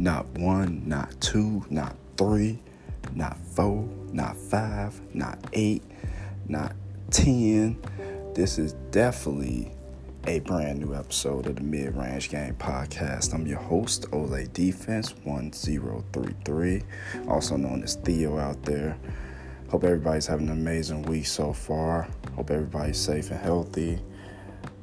Not one, not two, not three, not four, not five, not eight, not ten. This is definitely a brand new episode of the Mid Range Game Podcast. I'm your host, Ole Defense 1033, also known as Theo out there. Hope everybody's having an amazing week so far. Hope everybody's safe and healthy.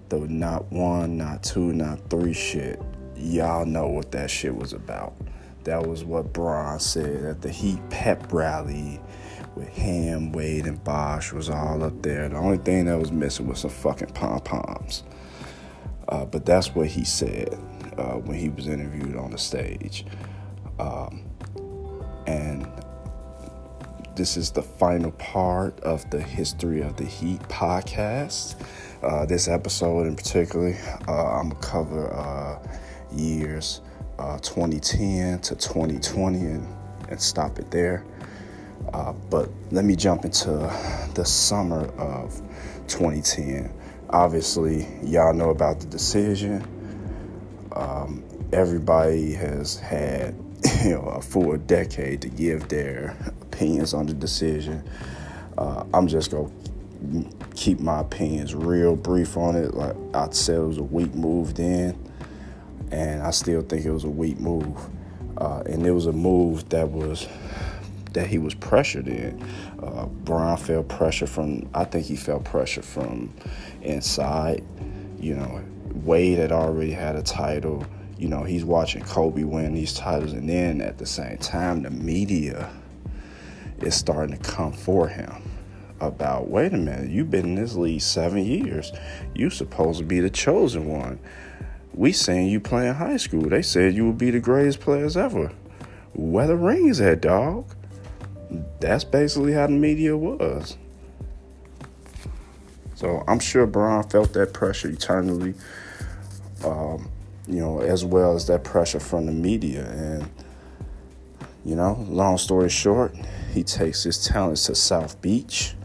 Though not one, not two, not three shit. Y'all know what that shit was about. That was what Bron said at the Heat pep rally with Ham, Wade, and Bosh was all up there. The only thing that was missing was some fucking pom poms. Uh, but that's what he said uh, when he was interviewed on the stage. Um, and this is the final part of the History of the Heat podcast. Uh, this episode in particular, uh, I'm going to cover uh, years uh, 2010 to 2020 and, and stop it there. but let me jump into the summer of 2010 obviously, y'all know about the decision. Um, everybody has had you know a full decade to give their opinions on the decision. Uh, I'm just gonna keep my opinions real brief on it. Like I said, it was a weak move then, and I still think it was a weak move. Uh, and it was a move that was that he was pressured in. Uh, Bron felt pressure from, I think he felt pressure from inside. You know, Wade had already had a title. You know, he's watching Kobe win these titles, and then at the same time, the media is starting to come for him about wait a minute, you've been in this league seven years. You supposed to be the chosen one. We saying you playing high school. They said you would be the greatest players ever. Where the rings at, dog? that's basically how the media was. So I'm sure Bron felt that pressure eternally, um, you know, as well as that pressure from the media. And, you know, long story short, he takes his talents to South Beach,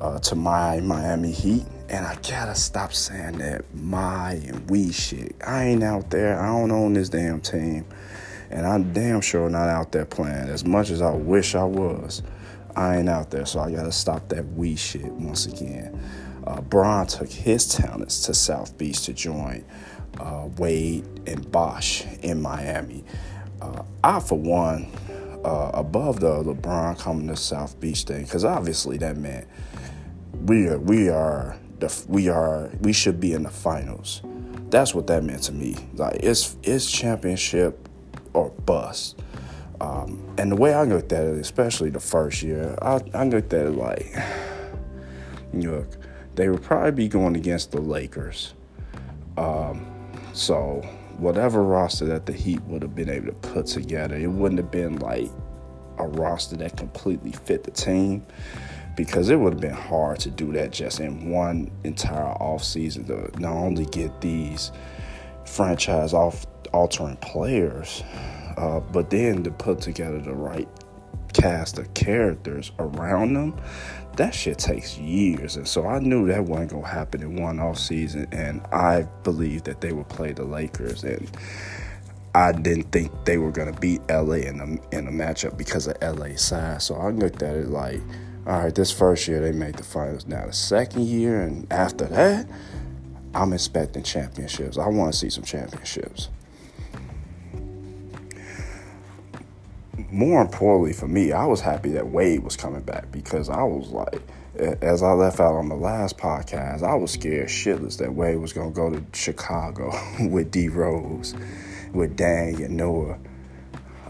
uh, to my Miami Heat. And I gotta stop saying that my and we shit. I ain't out there. I don't own this damn team. And I'm damn sure not out there playing. As much as I wish I was, I ain't out there. So I got to stop that we shit once again. Uh, Bron took his talents to South Beach to join uh, Wade and Bosh in Miami. Uh, I, for one, uh, above the LeBron coming to South Beach thing, because obviously that meant we are we are the we are we should be in the finals. That's what that meant to me. Like it's it's championship or bust. Um, and the way I looked at it, especially the first year, I, I looked at it like, look, they would probably be going against the Lakers. Um, so whatever roster that the Heat would have been able to put together, it wouldn't have been like a roster that completely fit the team because it would have been hard to do that just in one entire offseason to not only get these franchise off altering players, uh, but then to put together the right cast of characters around them, that shit takes years. And so I knew that wasn't gonna happen in one off season, and I believed that they would play the Lakers, and I didn't think they were gonna beat LA in the in a matchup because of LA size. So I looked at it like, all right, this first year they made the finals. Now the second year, and after that. I'm expecting championships. I want to see some championships. more importantly for me, I was happy that Wade was coming back because I was like, as I left out on the last podcast, I was scared shitless that Wade was gonna go to Chicago with D Rose, with Deng and Noah.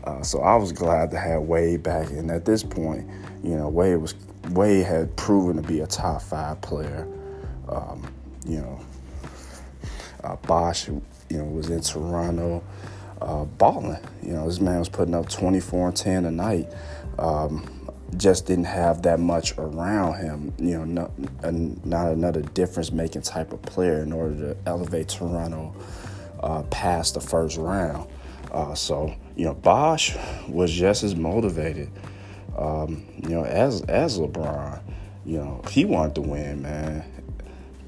Uh, so I was glad to have Wade back, and at this point, you know, Wade was Wade had proven to be a top five player. Um, you know, uh, Bosh, you know, was in Toronto uh, balling. You know, this man was putting up 24 and 10 a night. Um, just didn't have that much around him. You know, not, not another difference making type of player in order to elevate Toronto uh, past the first round. Uh, so you know, Bosh was just as motivated. Um, you know, as as LeBron. You know, he wanted to win, man.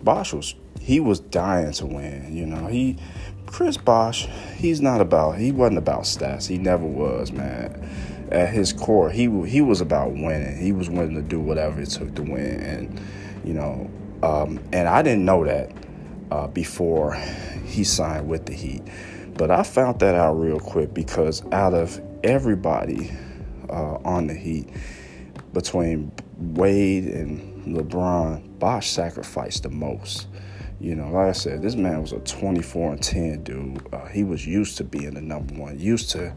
Bosh was he was dying to win. You know, he Chris Bosh, he's not about he wasn't about stats. He never was, man. At his core, he he was about winning. He was willing to do whatever it took to win, and you know, um, and I didn't know that uh, before he signed with the Heat, but I found that out real quick because out of everybody uh, on the Heat, between Wade and LeBron, Bosh sacrificed the most. You know, like I said, this man was a 24 and 10 dude. Uh, he was used to being the number one, used to,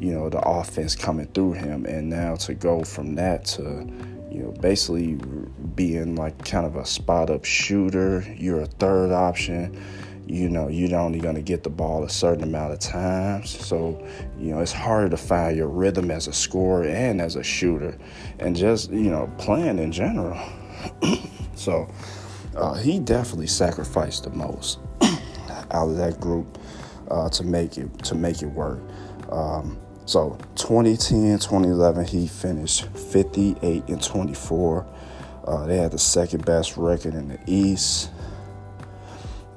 you know, the offense coming through him. And now to go from that to, you know, basically being like kind of a spot up shooter, you're a third option. You know, you're only going to get the ball a certain amount of times. So, you know, it's harder to find your rhythm as a scorer and as a shooter and just, you know, playing in general. so, uh, he definitely sacrificed the most out of that group uh, to make it to make it work. Um, so 2010, 2011, he finished 58 and 24. Uh, they had the second best record in the East.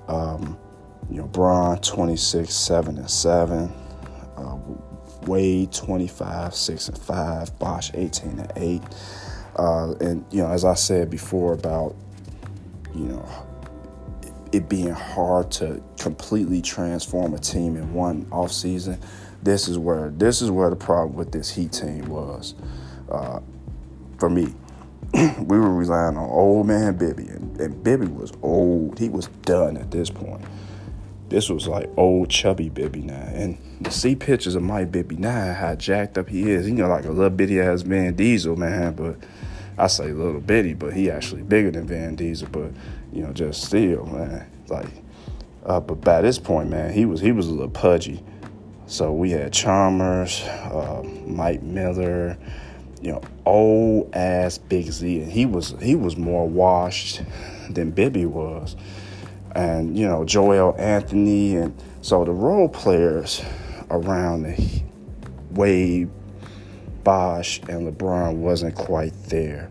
Um, you know, Bron 26, 7 and 7. Uh, Wade 25, 6 and 5. Bosh 18 and 8. Uh, and you know, as I said before about you know, it being hard to completely transform a team in one off season. This is where this is where the problem with this Heat team was. Uh, for me, we were relying on old man Bibby, and, and Bibby was old. He was done at this point. This was like old chubby Bibby now, and to see pictures of my Bibby now, how jacked up he is, you know, like a little bitty ass Vin Diesel man, but I say little bitty, but he actually bigger than Vin Diesel. But you know, just still, man, like. Uh, but by this point, man, he was he was a little pudgy. So we had Chalmers, uh, Mike Miller, you know, old ass Big Z, and he was he was more washed than Bibby was, and you know Joel Anthony, and so the role players around the Wade, Bosh and LeBron wasn't quite there.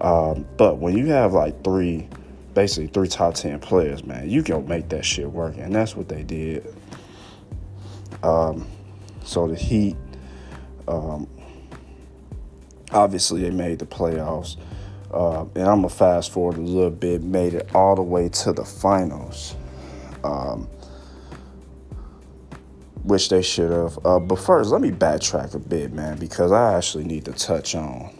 Um, but when you have like three, basically three top 10 players, man, you can make that shit work. And that's what they did. Um, so the Heat, um, obviously, they made the playoffs. Uh, and I'm to fast forward a little bit, made it all the way to the finals. Um, which they should have. Uh, but first, let me backtrack a bit, man, because I actually need to touch on,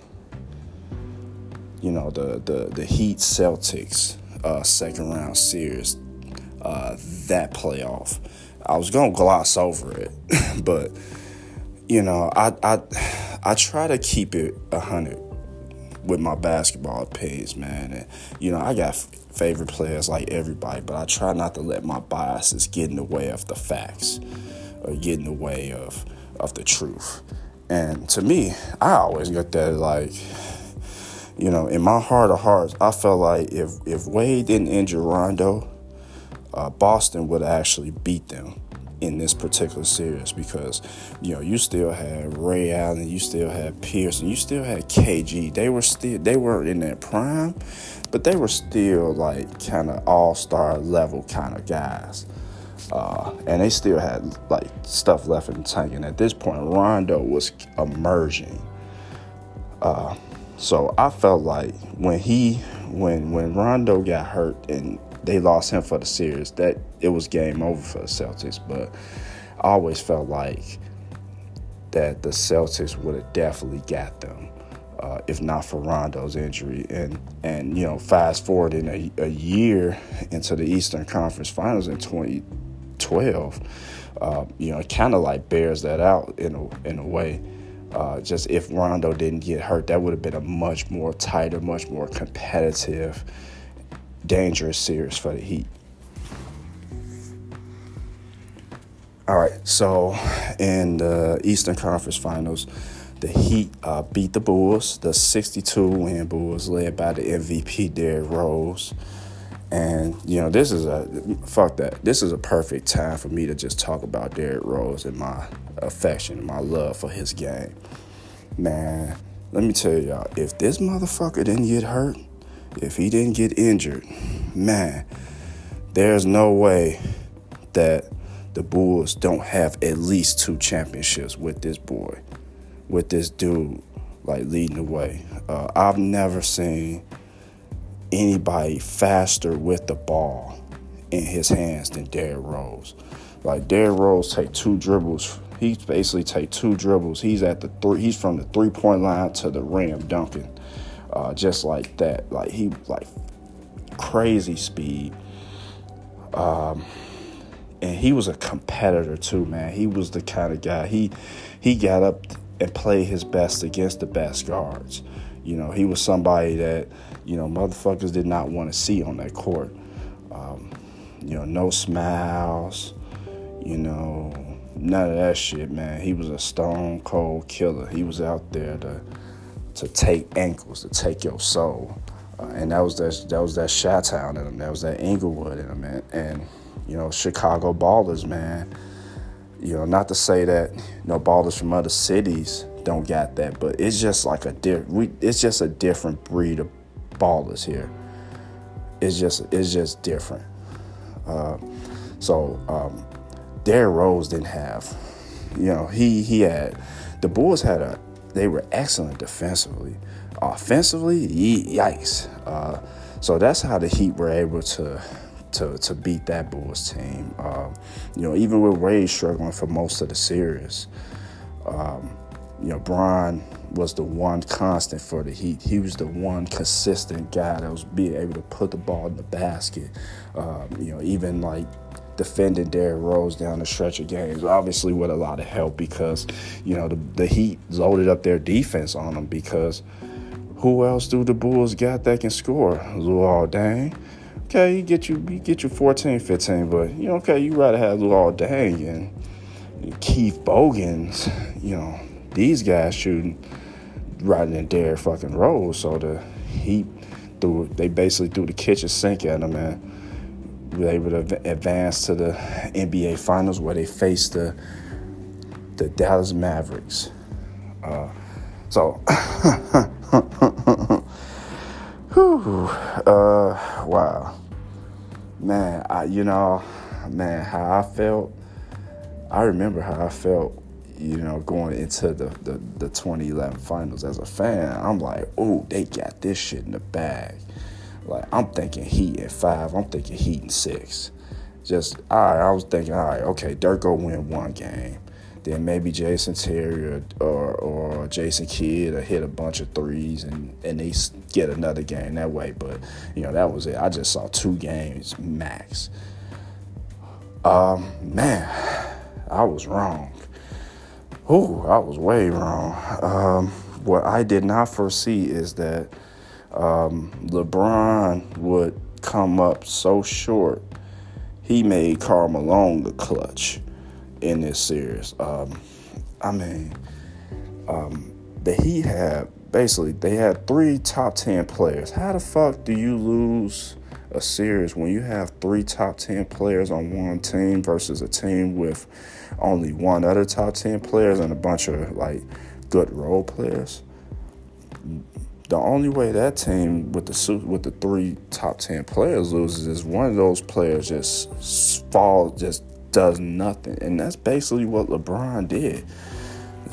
you know, the the the Heat Celtics uh, second round series, uh, that playoff. I was gonna gloss over it, but you know, I I I try to keep it a hundred with my basketball opinions, man. And you know, I got favorite players like everybody, but I try not to let my biases get in the way of the facts or get in the way of of the truth. And to me, I always got that like, you know, in my heart of hearts, I felt like if if Wade didn't injure Rondo, uh, Boston would actually beat them in this particular series because you know you still had Ray Allen, you still had Pierce, and you still had KG. They were still they weren't in their prime, but they were still like kind of all star level kind of guys. Uh, and they still had like stuff left in the tank. And at this point, Rondo was emerging. Uh, so I felt like when he, when when Rondo got hurt and they lost him for the series, that it was game over for the Celtics. But I always felt like that the Celtics would have definitely got them. Uh, if not for Rondo's injury. And and you know, fast forward in a, a year into the Eastern Conference Finals in 2012, uh, you know, it kind of like bears that out in a, in a way. Uh, just if Rondo didn't get hurt, that would have been a much more tighter, much more competitive, dangerous series for the Heat. All right, so in the Eastern Conference Finals, the Heat uh, beat the Bulls, the 62 win Bulls, led by the MVP Derrick Rose. And you know, this is a fuck that. This is a perfect time for me to just talk about Derrick Rose and my affection my love for his game. Man, let me tell y'all, if this motherfucker didn't get hurt, if he didn't get injured, man, there's no way that the Bulls don't have at least two championships with this boy, with this dude, like leading the way. Uh, I've never seen anybody faster with the ball in his hands than Derrick Rose. Like Derrick Rose take two dribbles. He basically take two dribbles. He's at the three. He's from the three point line to the rim dunking, uh, just like that. Like he like crazy speed. Um, and he was a competitor too, man. He was the kind of guy. He he got up and played his best against the best guards. You know, he was somebody that you know motherfuckers did not want to see on that court. Um, you know, no smiles. You know, none of that shit, man. He was a stone cold killer. He was out there to to take ankles, to take your soul. Uh, and that was that that was that Chi-Town in him. That was that Englewood in him, man. And you know, Chicago ballers, man. You know, not to say that you know ballers from other cities don't got that, but it's just like a different. It's just a different breed of ballers here. It's just it's just different. Uh, so um, Derrick Rose didn't have, you know, he he had the Bulls had a they were excellent defensively. Offensively, yikes. Uh, so that's how the Heat were able to to to beat that Bulls team. Um, you know, even with Wade struggling for most of the series, um, you know, Bron was the one constant for the Heat. He was the one consistent guy that was being able to put the ball in the basket. Um, you know, even like defending Derrick Rose down the stretch of games, obviously with a lot of help because, you know, the, the Heat loaded up their defense on them because who else do the Bulls got that can score? Luol Deng. Okay, you get you, get you 14, 15, but you know, okay, you rather have Luol Deng and Keith Bogans, you know, these guys shooting rather than Derrick fucking Rose. So the Heat threw they basically threw the kitchen sink at them and were able to advance to the NBA Finals where they faced the the Dallas Mavericks. Uh, so, whew, uh, wow, man, I, you know, man, how I felt. I remember how I felt you know, going into the, the, the 2011 finals as a fan, I'm like, oh, they got this shit in the bag. Like, I'm thinking Heat in five, I'm thinking Heat in six. Just, all right, I was thinking, all right, okay, Dirk will win one game. Then maybe Jason Terry or, or, or Jason Kidd will hit a bunch of threes and, and they get another game that way. But, you know, that was it. I just saw two games max. Um, man, I was wrong. Oh, I was way wrong. Um, what I did not foresee is that um, LeBron would come up so short. He made Karl Malone the clutch in this series. Um, I mean, um, the Heat had basically they had three top ten players. How the fuck do you lose a series when you have three top ten players on one team versus a team with only one other top 10 players and a bunch of like good role players. The only way that team with the with the three top 10 players loses is one of those players just falls just does nothing. And that's basically what LeBron did.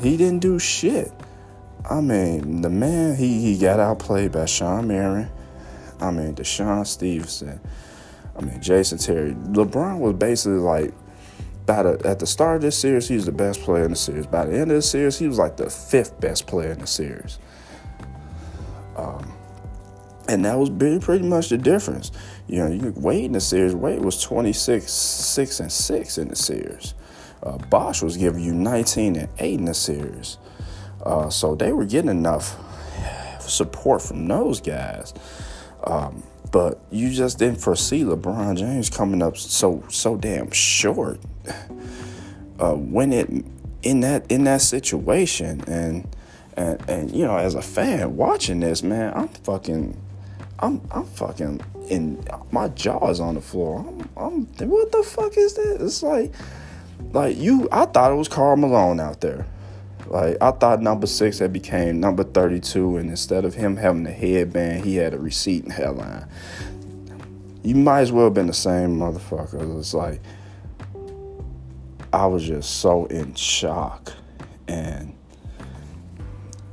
He didn't do shit. I mean, the man he he got outplayed by Shawn Marion. I mean, DeShawn Stevenson. I mean, Jason Terry. LeBron was basically like by the, at the start of this series, he was the best player in the series. By the end of the series, he was like the fifth best player in the series. Um, and that was pretty, much the difference. You know, you Wade in the series, Wade was 26, 6 and 6 in the series. Uh, Bosh was giving you 19 and 8 in the series. Uh, so they were getting enough support from those guys. Um, but you just didn't foresee LeBron James coming up so so damn short uh, when it in that in that situation and and and you know as a fan watching this man I'm fucking I'm I'm fucking in my jaw is on the floor I'm, I'm what the fuck is this? it's like like you I thought it was Karl Malone out there like I thought number six had became number 32 and instead of him having the headband he had a receipt and headline you might as well have been the same motherfucker. It's like I was just so in shock and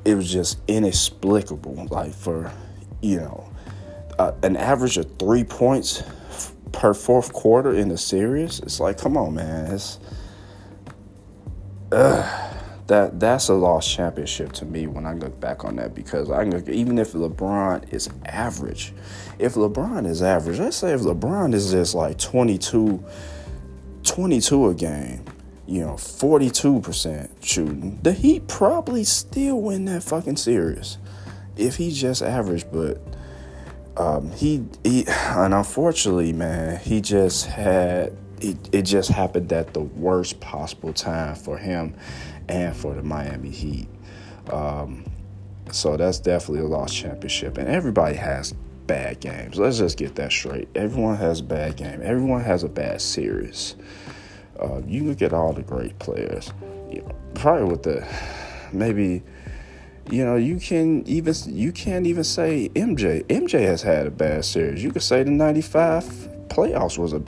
it was just inexplicable. Like for you know, uh, an average of three points per fourth quarter in the series. It's like, come on, man. It's uh, that that's a lost championship to me when I look back on that because I look, even if LeBron is average, if LeBron is average, let's say if LeBron is just like 22, 22 a game, you know, 42% shooting, the Heat probably still win that fucking series if he's just average. But um, he, he, and unfortunately, man, he just had, it, it just happened at the worst possible time for him and for the Miami Heat. Um, so that's definitely a lost championship. And everybody has bad games. Let's just get that straight. Everyone has a bad game. Everyone has a bad series. Uh, you look at all the great players. You know, probably with the maybe you know you can even you can't even say MJ. MJ has had a bad series. You could say the '95 playoffs was a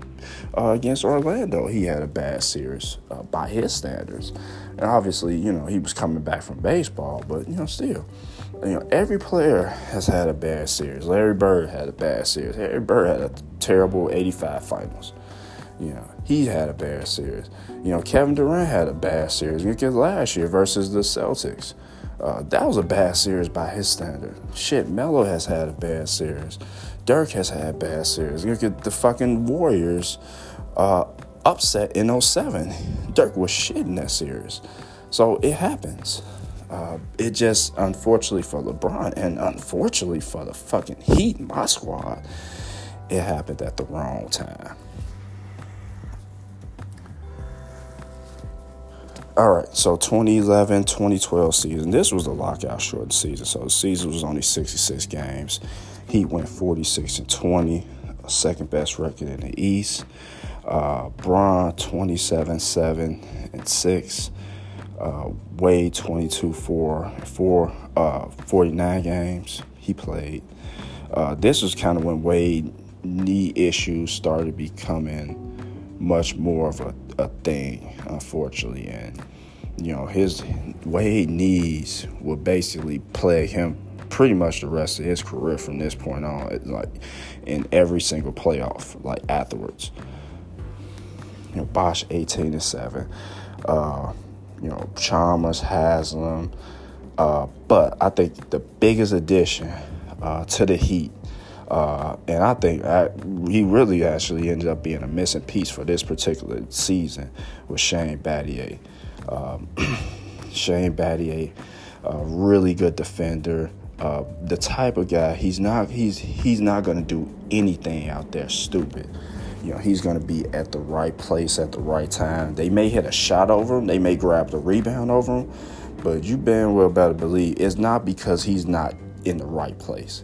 uh, against Orlando. He had a bad series uh, by his standards, and obviously you know he was coming back from baseball, but you know still. You know, every player has had a bad series. Larry Bird had a bad series. Larry Bird had a terrible 85 finals. You know, he had a bad series. You know, Kevin Durant had a bad series. Look at last year versus the Celtics. Uh, that was a bad series by his standard. Shit, Melo has had a bad series. Dirk has had bad series. Look at the fucking Warriors uh, upset in 07. Dirk was shit in that series. So it happens. Uh, it just, unfortunately for LeBron and unfortunately for the fucking Heat, my squad, it happened at the wrong time. All right, so 2011 2012 season. This was the lockout short season. So the season was only 66 games. Heat went 46 and 20, second best record in the East. Uh, Bron 27 7 and 6. Uh, Wade 22 4 4 uh, 49 games he played. Uh, this was kind of when Wade knee issues started becoming much more of a, a thing, unfortunately. And, you know, his Wade knees will basically plague him pretty much the rest of his career from this point on, like in every single playoff, like afterwards. You know, Bosh 18 and 7. Uh, you know, Chalmers, Haslem. Uh, but I think the biggest addition uh, to the Heat, uh, and I think I, he really actually ended up being a missing piece for this particular season, with Shane Battier. Um, Shane Battier, a really good defender. Uh, the type of guy he's not he's he's not going to do anything out there stupid you know, he's going to be at the right place at the right time. They may hit a shot over him, they may grab the rebound over him, but you damn well better believe it's not because he's not in the right place.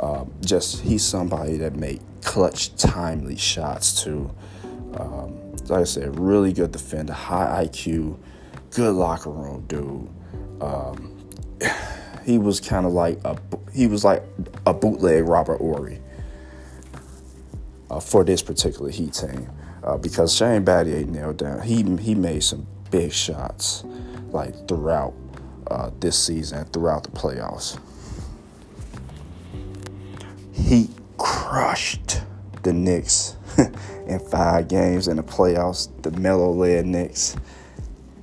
Um, just he's somebody that make clutch, timely shots too. Um, like I said, really good defender, high IQ, good locker room dude. Um, he was kind of like a he was like a bootleg Robert Horry uh, for this particular Heat team uh, because Shane Battier nailed down. He he made some big shots like throughout uh, this season, throughout the playoffs. He crushed the Knicks in five games in the playoffs. The Melo led Knicks.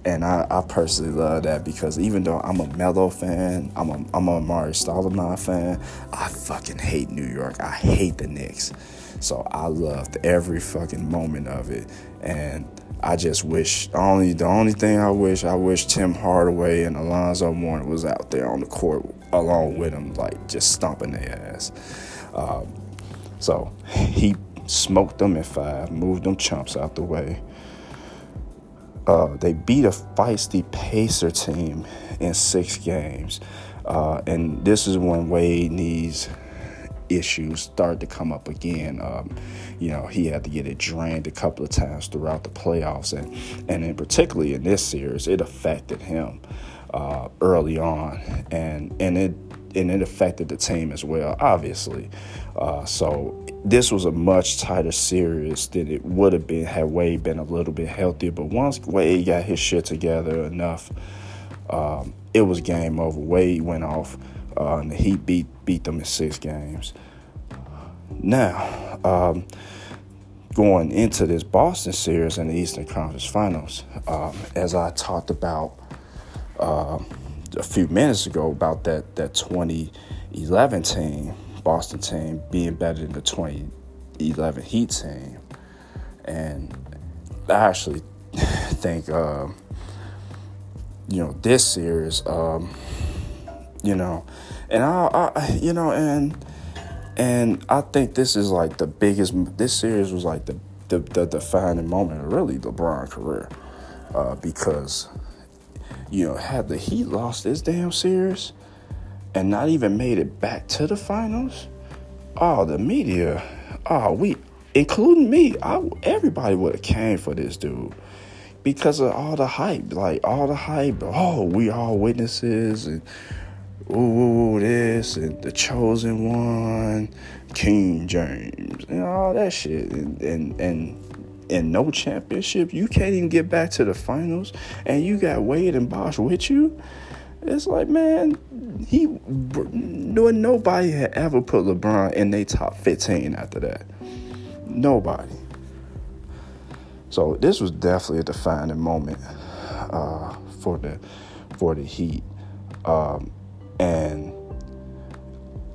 And I, I, personally love that because even though I'm a Melo fan, I'm a, I'm a Amar'e Stoudemire fan, I fucking hate New York. I hate the Knicks. So I loved every fucking moment of it. And I just wish only the only thing I wish I wish Tim Hardaway and Alonzo Mourning was out there on the court along with him, like just stomping their ass. Um, so he smoked them in five, moved them chumps out the way. Uh, they beat a feisty Pacer team in six games. Uh, and this is when Wade needs issues started to come up again. Um, you know, he had to get it drained a couple of times throughout the playoffs, and and in particularly in this series, it affected him uh, early on, and and it and it affected the team as well, obviously. Uh, so this was a much tighter series than it would have been had Wade been a little bit healthier. But once Wade got his shit together enough, um, it was game over. Wade went off, uh, and the Heat beat beat them in six games. Now, um, going into this Boston series in the Eastern Conference Finals, um, as I talked about uh, a few minutes ago about that that 2011 team, Boston team, being better than the 2011 Heat team, and I actually think uh, you know this series, um, you know, and I, I, you know, and and I think this is like the biggest. This series was like the the, the defining moment really LeBron career, uh, because you know had the Heat lost this damn series and not even made it back to the finals, oh the media, oh we, including me, I, everybody would have came for this dude because of all the hype, like all the hype. Oh, we all witnesses and ooh, this and the chosen one, King James, and all that shit, and and and and no championship. You can't even get back to the finals, and you got Wade and Bosh with you. It's like, man, he nobody had ever put LeBron in their top 15 after that. Nobody. So this was definitely a defining moment uh, for the for the Heat. Um, and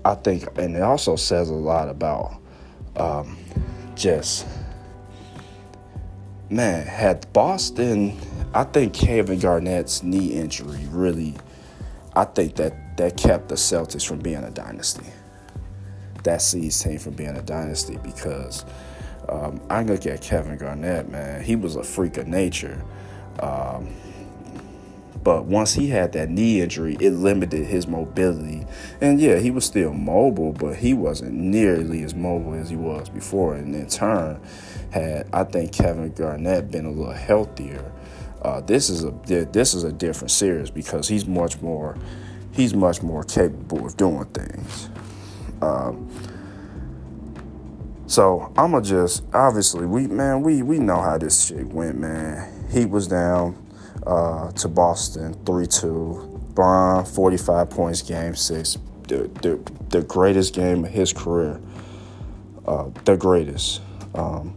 I think, and it also says a lot about um, just, man, had Boston, I think Kevin Garnett's knee injury really, I think that that kept the Celtics from being a dynasty. That sees team from being a dynasty because um, I look at Kevin Garnett, man, he was a freak of nature. Um, but once he had that knee injury, it limited his mobility. And yeah, he was still mobile, but he wasn't nearly as mobile as he was before. And in turn, had I think Kevin Garnett been a little healthier, uh, this is a this is a different series because he's much more he's much more capable of doing things. Um, so I'ma just obviously we man we we know how this shit went man. He was down uh, to Boston 3 2. Bron, 45 points, game six. The, the, the greatest game of his career. Uh, the greatest. Um,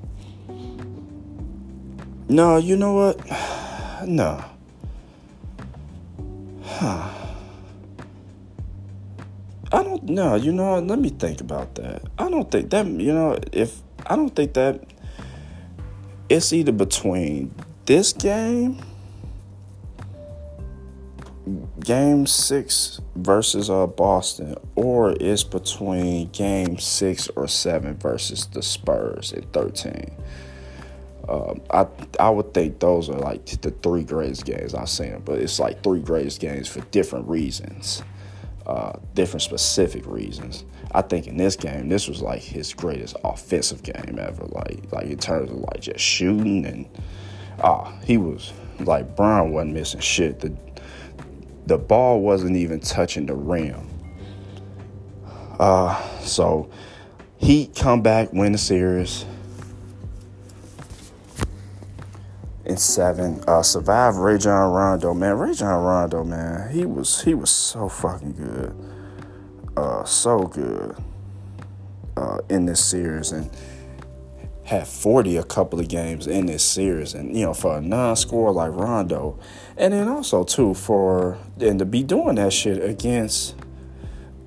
no, you know what? No. Huh. I don't know. You know, let me think about that. I don't think that, you know, if I don't think that it's either between this game game six versus uh, Boston, or it's between game six or seven versus the Spurs at 13. Um, I I would think those are like the three greatest games I've seen, but it's like three greatest games for different reasons, uh, different specific reasons. I think in this game, this was like his greatest offensive game ever. Like like in terms of like just shooting and ah, uh, he was like Bron wasn't missing shit. The the ball wasn't even touching the rim. Uh, so he come back, win the series in seven. Uh, survived Rajon Rondo, man. Rajon Rondo, man, he was he was so fucking good, uh, so good uh, in this series, and had 40 a couple of games in this series and you know for a non-scorer like Rondo and then also too for and to be doing that shit against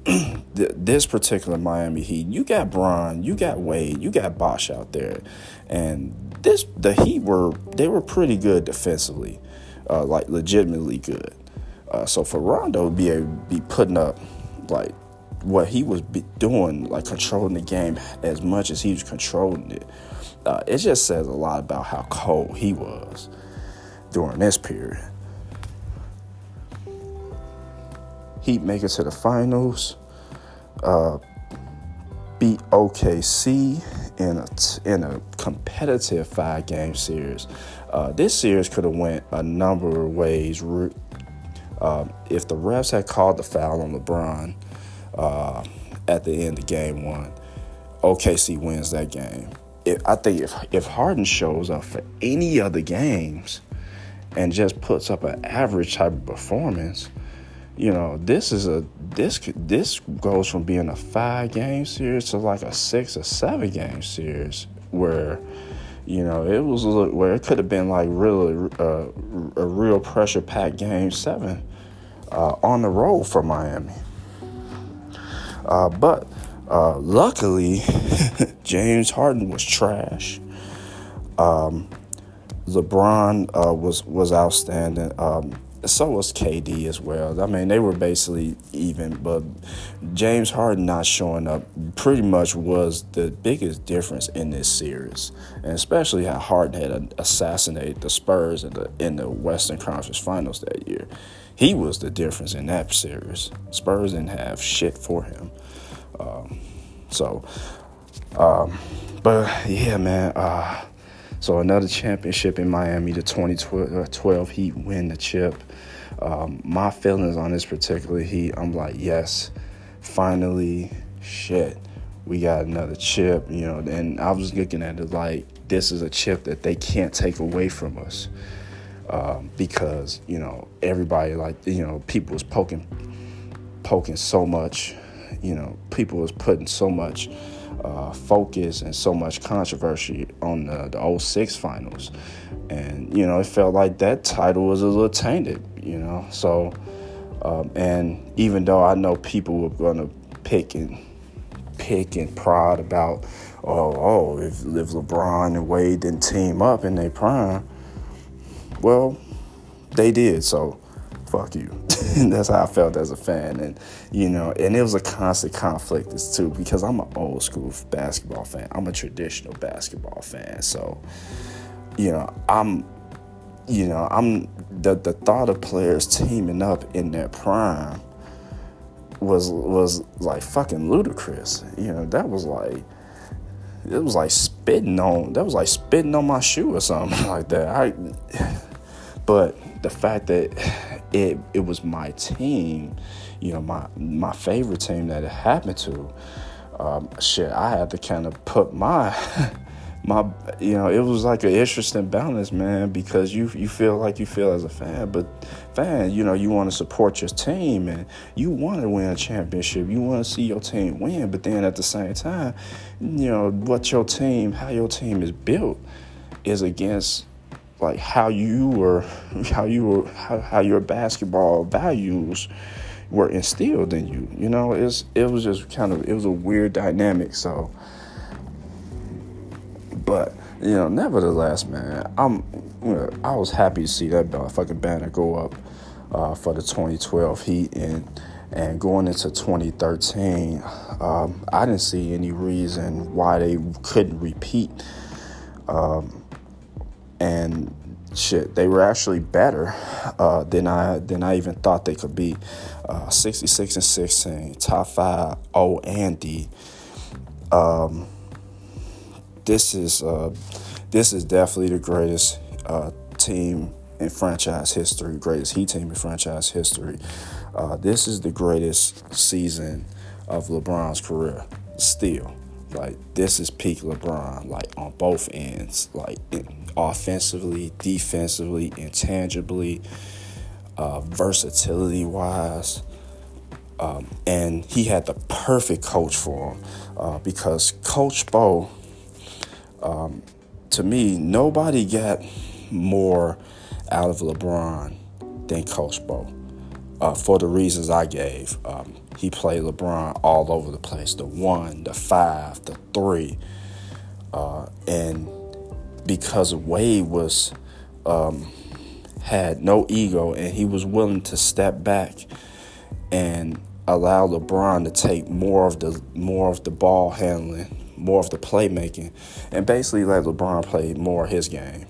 this particular Miami Heat you got Bron you got Wade you got Bosh out there and this the Heat were they were pretty good defensively uh, like legitimately good uh, so for Rondo be be putting up like what he was doing, like controlling the game as much as he was controlling it, uh, it just says a lot about how cold he was during this period. Heat make it to the finals, uh, beat OKC in a in a competitive five game series. Uh, this series could have went a number of ways. Um, if the refs had called the foul on LeBron, uh, at the end of game one. OKC wins that game. If, I think if if Harden shows up for any other games and just puts up an average type of performance, you know, this is a this this goes from being a five game series to like a six or seven game series where you know it was where it could have been like really uh, a real pressure packed game seven uh, on the road for Miami. Uh, but uh, luckily, James Harden was trash. Um, LeBron uh, was was outstanding. Um, so was KD as well. I mean, they were basically even, but James Harden not showing up pretty much was the biggest difference in this series, and especially how Harden had assassinated the Spurs in the in the Western Conference Finals that year. He was the difference in that series. Spurs didn't have shit for him. Um, so, um, but yeah, man. Uh, so another championship in Miami, the 2012 Heat win the chip. Um, my feelings on this particular Heat, I'm like, yes, finally, shit, we got another chip, you know. And I was looking at it like this is a chip that they can't take away from us. Um, because you know everybody like you know people was poking poking so much you know people was putting so much uh, focus and so much controversy on the, the 06 finals. And, you know, it felt like that title was a little tainted, you know. So, um, and even though I know people were to pick and pick and prod about, oh, oh, if, if LeBron and Wade didn't team up in their prime, well, they did. So, fuck you. that's how I felt as a fan, and you know, and it was a constant conflict as too because I'm an old school basketball fan. I'm a traditional basketball fan, so you know, I'm, you know, I'm the the thought of players teaming up in their prime was was like fucking ludicrous. You know, that was like it was like spitting on that was like spitting on my shoe or something like that. I but the fact that it it was my team, you know, my my favorite team that it happened to. Um, shit, I had to kind of put my my you know it was like an interesting balance man because you you feel like you feel as a fan but fan you know you want to support your team and you want to win a championship. You want to see your team win but then at the same time you know what your team how your team is built is against like how you were how you were how, how your basketball values were instilled in you you know? It's it was just kind of it was a weird dynamic so but you know nevertheless man i'm you know, i was happy to see that fucking banner go up uh, for the 2012 heat and and going into 2013 um, i didn't see any reason why they couldn't repeat um, and shit, they were actually better uh, than I than I even thought they could be. Uh, 66 and 16, top five O and D. Um, this is uh, this is definitely the greatest uh, team in franchise history, greatest Heat team in franchise history. Uh, this is the greatest season of LeBron's career, still. Like this is peak LeBron, like on both ends, like offensively, defensively, intangibly, uh, versatility wise. Um, and he had the perfect coach for him uh, because Coach Spo, um, to me, nobody got more out of LeBron than Coach Spo uh, for the reasons I gave. Um, he played LeBron all over the place the one, the five, the three. Uh, and because Wade was um, had no ego and he was willing to step back and allow LeBron to take more of the more of the ball handling, more of the playmaking, and basically let LeBron play more of his game,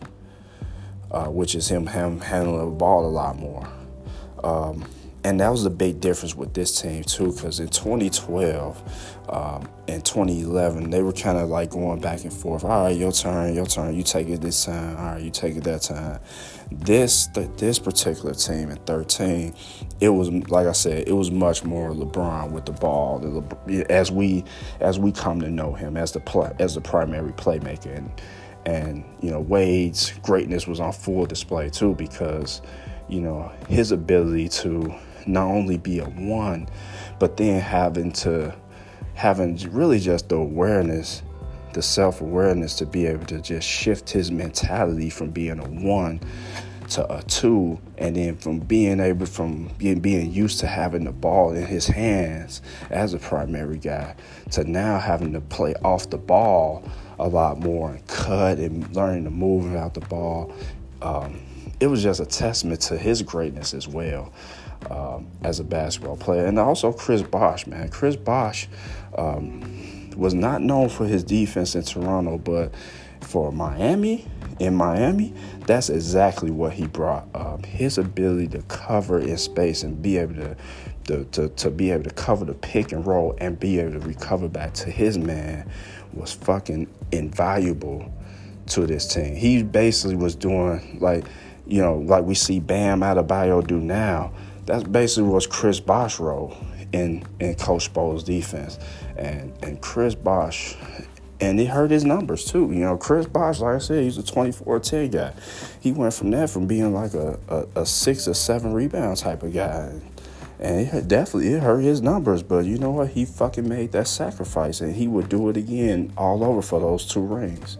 uh, which is him, him handling the ball a lot more. Um, and that was a big difference with this team too, because in 2012 um, and 2011, they were kind of like going back and forth. All right, your turn, your turn. You take it this time. All right, you take it that time. This this particular team in 13, it was like I said, it was much more LeBron with the ball, as we as we come to know him as the play, as the primary playmaker, and and you know Wade's greatness was on full display too because you know his ability to not only be a one, but then having to having really just the awareness, the self awareness to be able to just shift his mentality from being a one to a two, and then from being able from being being used to having the ball in his hands as a primary guy to now having to play off the ball a lot more and cut and learning to move without the ball. Um, it was just a testament to his greatness as well um, as a basketball player. And also Chris Bosh, man. Chris Bosh um, was not known for his defense in Toronto, but for Miami, in Miami, that's exactly what he brought. Um, his ability to cover in space and be able to, to, to, to be able to cover the pick and roll and be able to recover back to his man was fucking invaluable to this team. He basically was doing like, you know, like we see Bam Adebayo do now that's basically was Chris Bosh role in in Coach Spo's defense, and and Chris Bosh. And it hurt his numbers too. You know, Chris Bosh, like I said, he's a 24-10 guy. He went from that from being like a, a, a six or seven rebound type of guy. And it definitely it hurt his numbers, but you know what? He fucking made that sacrifice, and he would do it again all over for those two rings.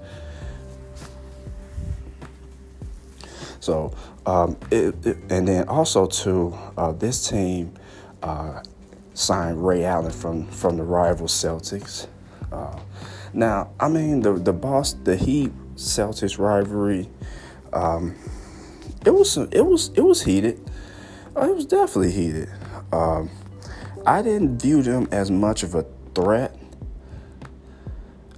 So, um, it, it, and then also too, uh, this team uh, signed Ray Allen from from the rival Celtics. Uh, now, I mean the the boss, the Heat Celtics rivalry, um, it was it was it was heated. Uh, it was definitely heated. Um, I didn't view them as much of a threat.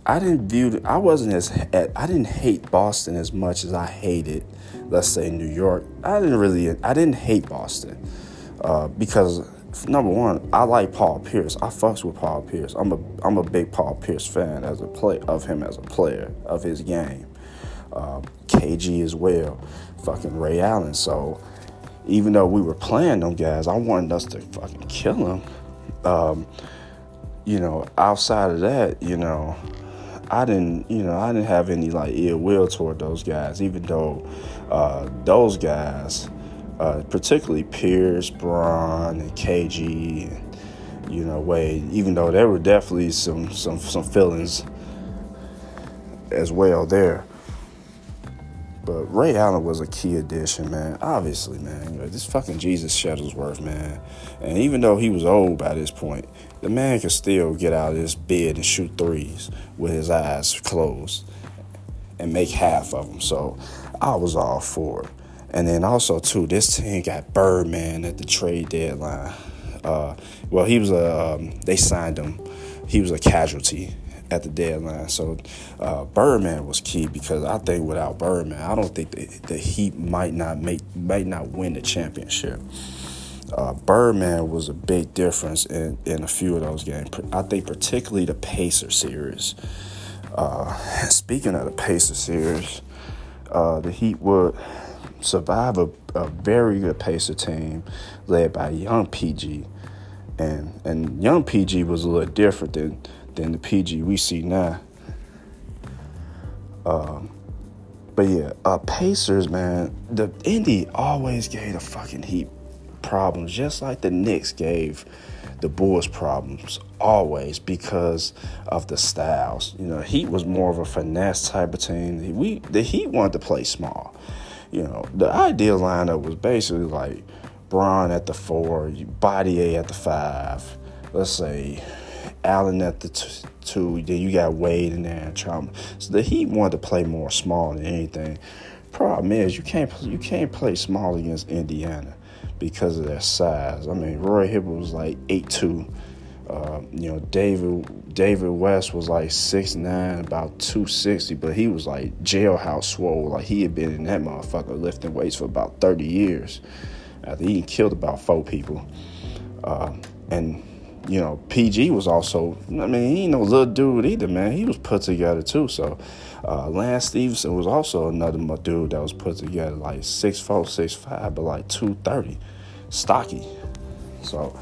I didn't view. I wasn't as. I didn't hate Boston as much as I hated let's say New York, I didn't really, I didn't hate Boston uh, because number one, I like Paul Pierce. I fucks with Paul Pierce. I'm a I'm a big Paul Pierce fan as a play of him as a player of his game. Uh, KG as well, fucking Ray Allen. So even though we were playing them guys, I wanted us to fucking kill them. Um, you know, outside of that, you know, I didn't, you know, I didn't have any like ill will toward those guys, even though uh, those guys, uh, particularly Pierce, Bron, and KG, and, you know, Wade, even though there were definitely some some some feelings as well there. But Ray Allen was a key addition, man. Obviously, man. This fucking Jesus Shuttlesworth, man. And even though he was old by this point, the man could still get out of his bed and shoot threes with his eyes closed and make half of them. So I was all for. And then also too, this team got Birdman at the trade deadline. Uh, well, he was a um, they signed him. He was a casualty at the deadline. So uh, Birdman was key because I think without Birdman, I don't think the, the Heat might not make might not win the championship. Uh, Birdman was a big difference in, in a few of those games. I think particularly the Pacer series. Uh, speaking of the Pacer series, uh, the Heat would survive a, a, very good Pacer team led by young PG. And and young PG was a little different than than the PG we see now. Um, but yeah, uh, Pacers, man, the Indy always gave the fucking Heat problems, just like the Knicks gave the Bulls problems always because of the styles. You know, Heat was more of a finesse type of team. We the Heat wanted to play small. You know, the ideal lineup was basically like Bron at the four, Body at the five. Let's say Allen at the t- two. Then you got Wade in there and Trauma. So the Heat wanted to play more small than anything. Problem is you can't you can't play small against Indiana because of their size. I mean, Roy Hibbert was like eight two. Uh, you know, David David West was like six nine, about two sixty, but he was like jailhouse swole. Like he had been in that motherfucker lifting weights for about thirty years. after he killed about four people. Uh, and you know, PG was also. I mean, he ain't no little dude either, man. He was put together too. So uh, Lance Stephenson was also another dude that was put together, like six four, six five, but like two thirty, stocky. So,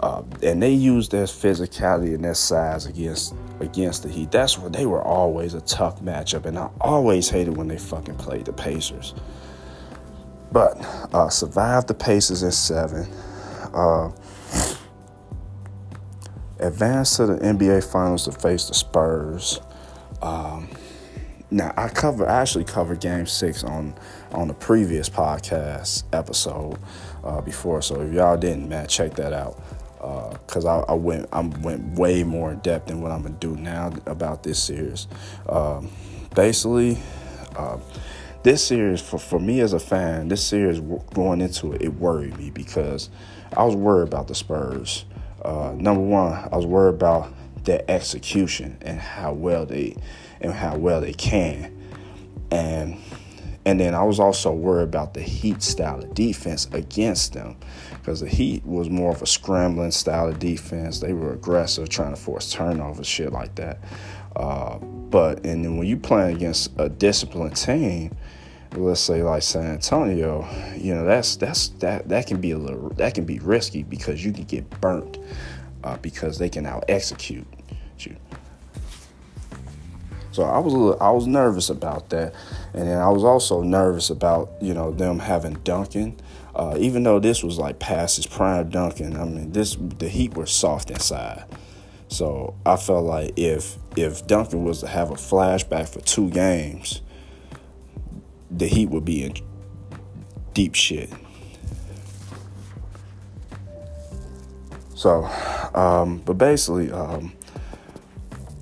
uh, and they used their physicality and their size against against the Heat. That's where they were always a tough matchup, and I always hated when they fucking played the Pacers. But uh, survived the Pacers in seven. Uh, advanced to the NBA Finals to face the Spurs. Um, now I cover I actually covered Game Six on on the previous podcast episode uh, before, so if y'all didn't, man, check that out because uh, I, I, went I went way more in depth than what I'm gonna do now about this series. Um, basically, uh, this series for for me as a fan, this series going into it, it worried me because I was worried about the Spurs. Uh, number one, I was worried about their execution and how well they and how well they can. And and then I was also worried about the Heat style of defense against them because the Heat was more of a scrambling style of defense. They were aggressive, trying to force turnovers, shit like that. Uh, but and then when you play against a disciplined team, let's say like San Antonio, you know that's that's that that can be a little that can be risky because you can get burnt uh, because they can out execute you. So I was a little, I was nervous about that, and then I was also nervous about you know them having Duncan. Uh, even though this was like past his prime Duncan, I mean this the Heat were soft inside. So I felt like if if Duncan was to have a flashback for two games, the Heat would be in deep shit. So, um, but basically, um,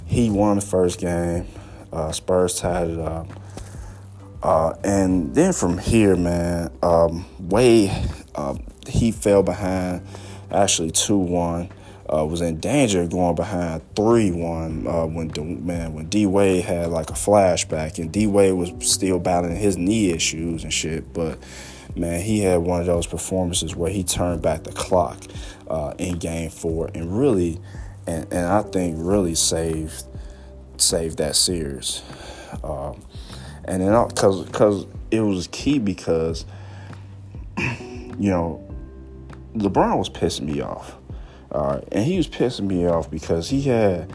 he won the first game. Uh, Spurs tied it up. Uh, and then from here, man, um, Wade, uh, he fell behind actually 2 1. Uh, was in danger of going behind 3 1 uh, when, man, when D Wade had like a flashback. And D Wade was still battling his knee issues and shit. But, man, he had one of those performances where he turned back the clock uh, in game four and really, and, and I think really saved save that series. Um, and then because because it was key because you know LeBron was pissing me off, and he was pissing me off because he had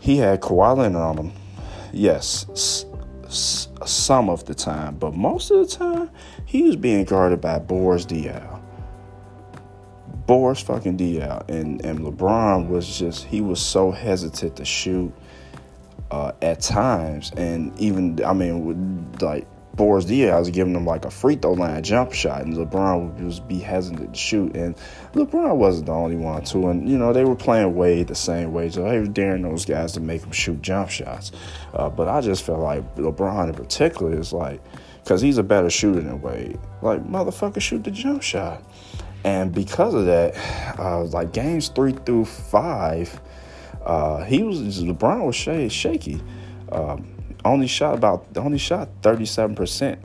he had Kawhi Leonard on him. Yes, s- s- some of the time, but most of the time he was being guarded by Boris Diaw. Boris fucking Diaw, and and LeBron was just he was so hesitant to shoot uh, at times, and even I mean, with, like Boris was giving him like a free throw line jump shot, and LeBron would just be hesitant to shoot. And LeBron wasn't the only one too, and you know they were playing Wade the same way, so they were daring those guys to make him shoot jump shots. Uh, but I just felt like LeBron in particular is like, because he's a better shooter than Wade. Like motherfucker, shoot the jump shot. And because of that, uh, like games three through five, uh, he was LeBron was shaky. Um, only shot about only shot 37 percent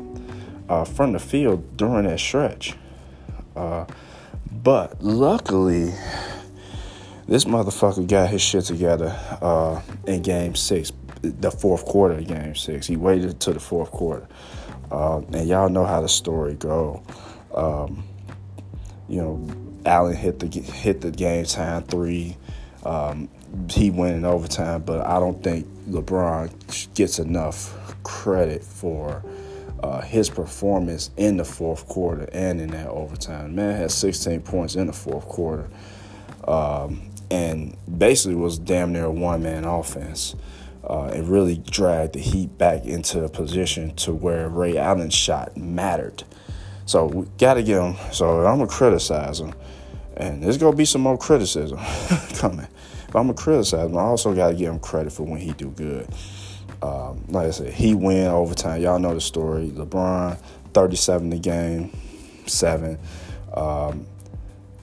uh, from the field during that stretch. Uh, but luckily, this motherfucker got his shit together uh, in Game Six, the fourth quarter of Game Six. He waited to the fourth quarter, uh, and y'all know how the story go. Um, you know, Allen hit the hit the game time three. Um, he went in overtime, but I don't think LeBron gets enough credit for uh, his performance in the fourth quarter and in that overtime. Man had 16 points in the fourth quarter, um, and basically was damn near a one man offense. Uh, it really dragged the Heat back into a position to where Ray Allen's shot mattered. So we got to get him. So I'm gonna criticize him, and there's gonna be some more criticism coming. I'm gonna criticize him, I also got to give him credit for when he do good. Um, like I said, he win overtime. Y'all know the story. LeBron, 37 the game, seven. Um,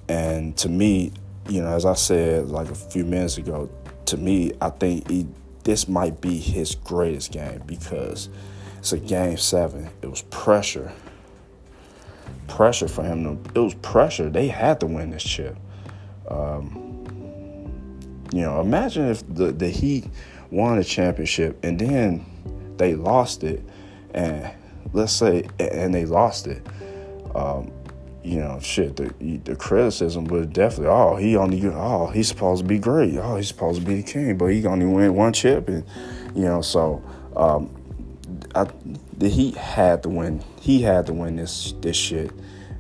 and to me, you know, as I said like a few minutes ago, to me, I think he, this might be his greatest game because it's a game seven. It was pressure pressure for him. To, it was pressure. They had to win this chip. Um, you know, imagine if the, the Heat won a championship and then they lost it, and let's say, and they lost it. Um, you know, shit, the the criticism would definitely, oh, he only, oh, he's supposed to be great. Oh, he's supposed to be the king, but he only win one chip, and you know, so um, I, the Heat had to win. He had to win this this shit,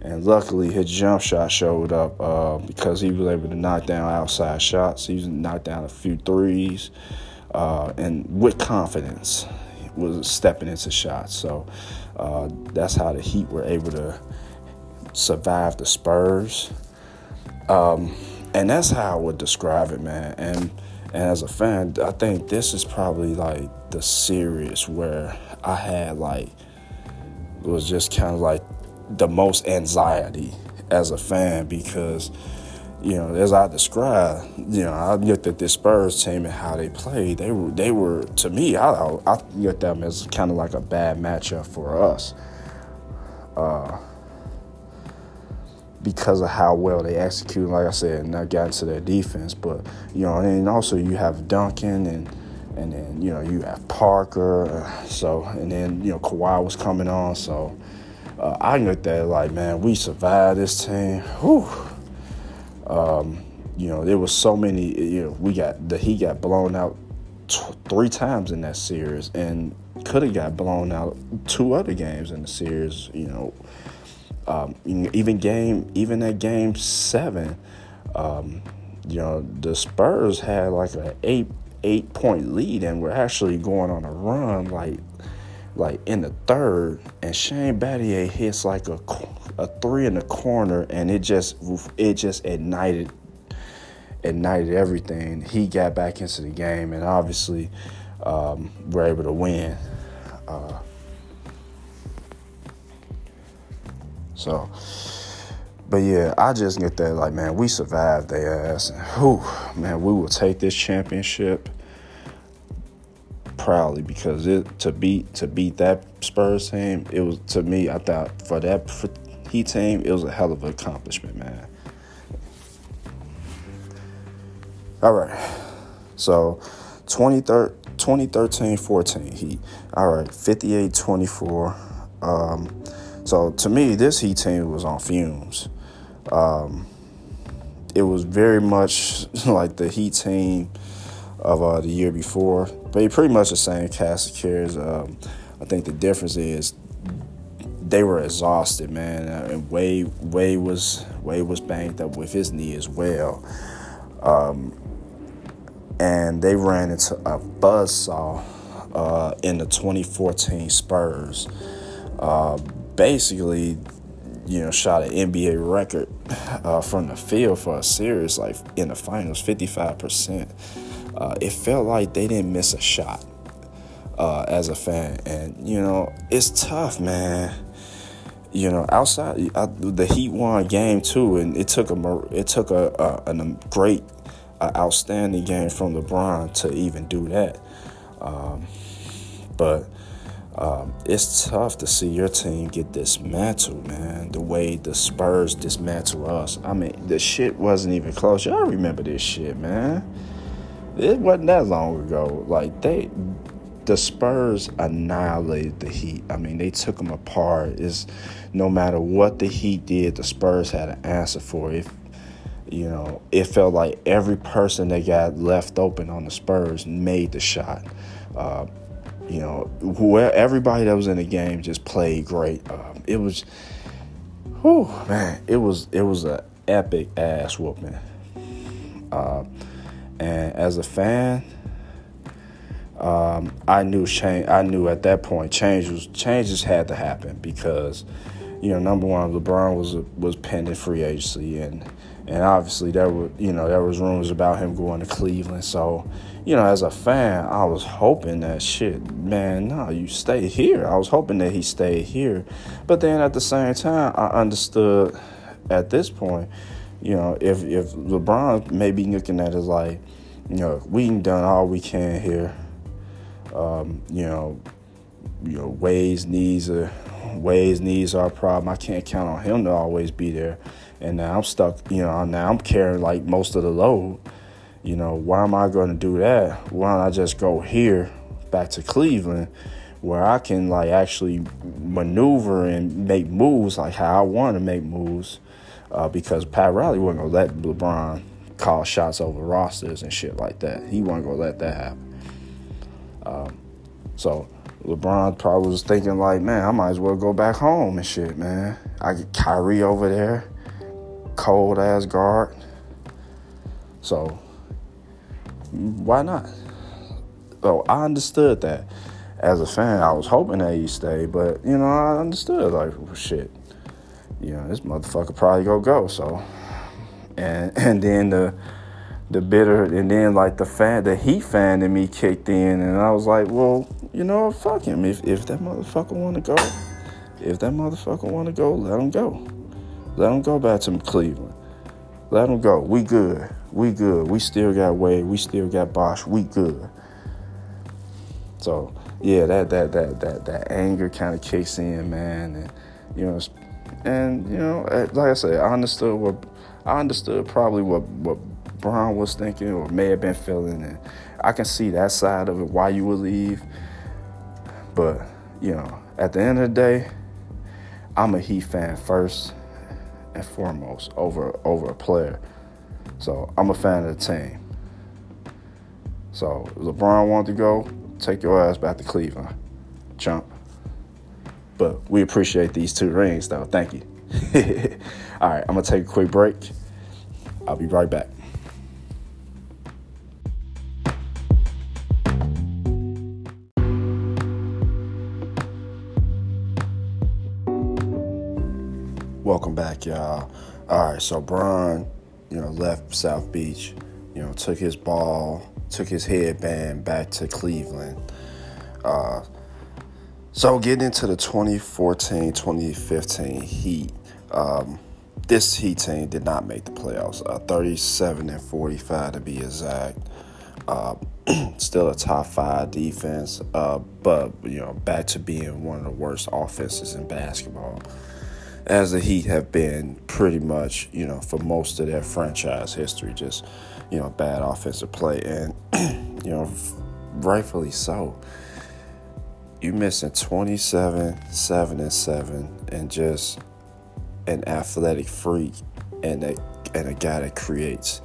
and luckily his jump shot showed up uh, because he was able to knock down outside shots. He was knocked down a few threes, uh, and with confidence was stepping into shots. So uh, that's how the Heat were able to survive the Spurs. Um, and that's how I would describe it, man. And and as a fan, I think this is probably like the series where I had like was just kind of like the most anxiety as a fan because you know, as I described, you know, I looked at this Spurs team and how they played. They were, they were to me, I, I looked at them as kind of like a bad matchup for us, uh, because of how well they executed. Like I said, not got into their defense, but you know, and also you have Duncan and and then you know you have Parker. Uh, so and then you know Kawhi was coming on, so. Uh, I looked at it like, man, we survived this team. Whew um, you know, there was so many. You know, we got the he got blown out t- three times in that series, and could have got blown out two other games in the series. You know, um, even game, even that game seven, um, you know, the Spurs had like an eight eight point lead, and we're actually going on a run like like in the third, and Shane Battier hits like a a three in the corner, and it just it just ignited ignited everything. He got back into the game, and obviously um, we're able to win. Uh, so, but yeah, I just get that like, man, we survived their ass, and whew, man, we will take this championship proudly because it to beat to beat that Spurs team, it was to me. I thought for that for Heat team, it was a hell of an accomplishment, man. All right, so 2013 14 Heat. All right, 58 24. Um, so to me, this Heat team was on fumes. Um, it was very much like the Heat team of uh, the year before, but pretty much the same cast of characters. Um, I think the difference is they were exhausted, man, and Wade Wade was Wade was banged up with his knee as well, um, and they ran into a buzzsaw uh, in the 2014 Spurs. Uh, basically, you know, shot an NBA record uh, from the field for a series, like in the finals, 55 percent uh, it felt like they didn't miss a shot uh, as a fan. And, you know, it's tough, man. You know, outside I, the Heat won game too, and it took a it took a, a, a great, outstanding game from LeBron to even do that. Um, but um, it's tough to see your team get dismantled, man. The way the Spurs dismantle us. I mean, the shit wasn't even close. Y'all remember this shit, man it wasn't that long ago. Like they, the Spurs annihilated the Heat. I mean, they took them apart. Is no matter what the Heat did, the Spurs had an answer for it. You know, it felt like every person that got left open on the Spurs made the shot. Uh, you know, whoever, everybody that was in the game just played great. Uh, it was, whew, man, it was it was an epic ass whooping. Uh, and as a fan, um, I knew change. I knew at that point change was changes had to happen because, you know, number one, LeBron was was pending free agency, and and obviously there were you know there was rumors about him going to Cleveland. So, you know, as a fan, I was hoping that shit, man, no, you stay here. I was hoping that he stayed here, but then at the same time, I understood at this point you know, if if LeBron may be looking at it like, you know, we done all we can here. Um, you know, you know, Wade's knees are Wade's knees are a problem. I can't count on him to always be there. And now I'm stuck, you know, now I'm carrying like most of the load. You know, why am I going to do that? Why don't I just go here back to Cleveland where I can like actually maneuver and make moves like how I want to make moves? Uh, because Pat Riley wasn't to let LeBron call shots over rosters and shit like that. He wasn't to let that happen. Um, so LeBron probably was thinking like, man, I might as well go back home and shit, man. I get Kyrie over there, cold ass guard. So why not? So I understood that. As a fan, I was hoping that he stayed, but you know, I understood like shit. You know, this motherfucker probably go go. So, and and then the the bitter and then like the fan the heat fan in me kicked in and I was like, well, you know, fuck him. If if that motherfucker wanna go, if that motherfucker wanna go, let him go. Let him go back to Cleveland. Let him go. We good. We good. We still got Wade. We still got Bosh. We good. So yeah, that that that that that anger kind of kicks in, man, and you know, and you know, like I said, I understood what I understood probably what what Bron was thinking or may have been feeling. And I can see that side of it, why you would leave. But, you know, at the end of the day, I'm a Heat fan first and foremost over over a player. So I'm a fan of the team. So LeBron wanted to go, take your ass back to Cleveland. Chump. But we appreciate these two rings though. Thank you. All right, I'm gonna take a quick break. I'll be right back. Welcome back, y'all. All right, so Bron, you know, left South Beach, you know, took his ball, took his headband back to Cleveland. Uh, so getting into the 2014-2015 Heat, um, this Heat team did not make the playoffs. Uh, 37 and 45 to be exact. Uh, still a top five defense, uh, but you know, back to being one of the worst offenses in basketball as the Heat have been pretty much, you know, for most of their franchise history, just, you know, bad offensive play. And, you know, rightfully so. You missing 27, 7 and 7, and just an athletic freak and a, and a guy that creates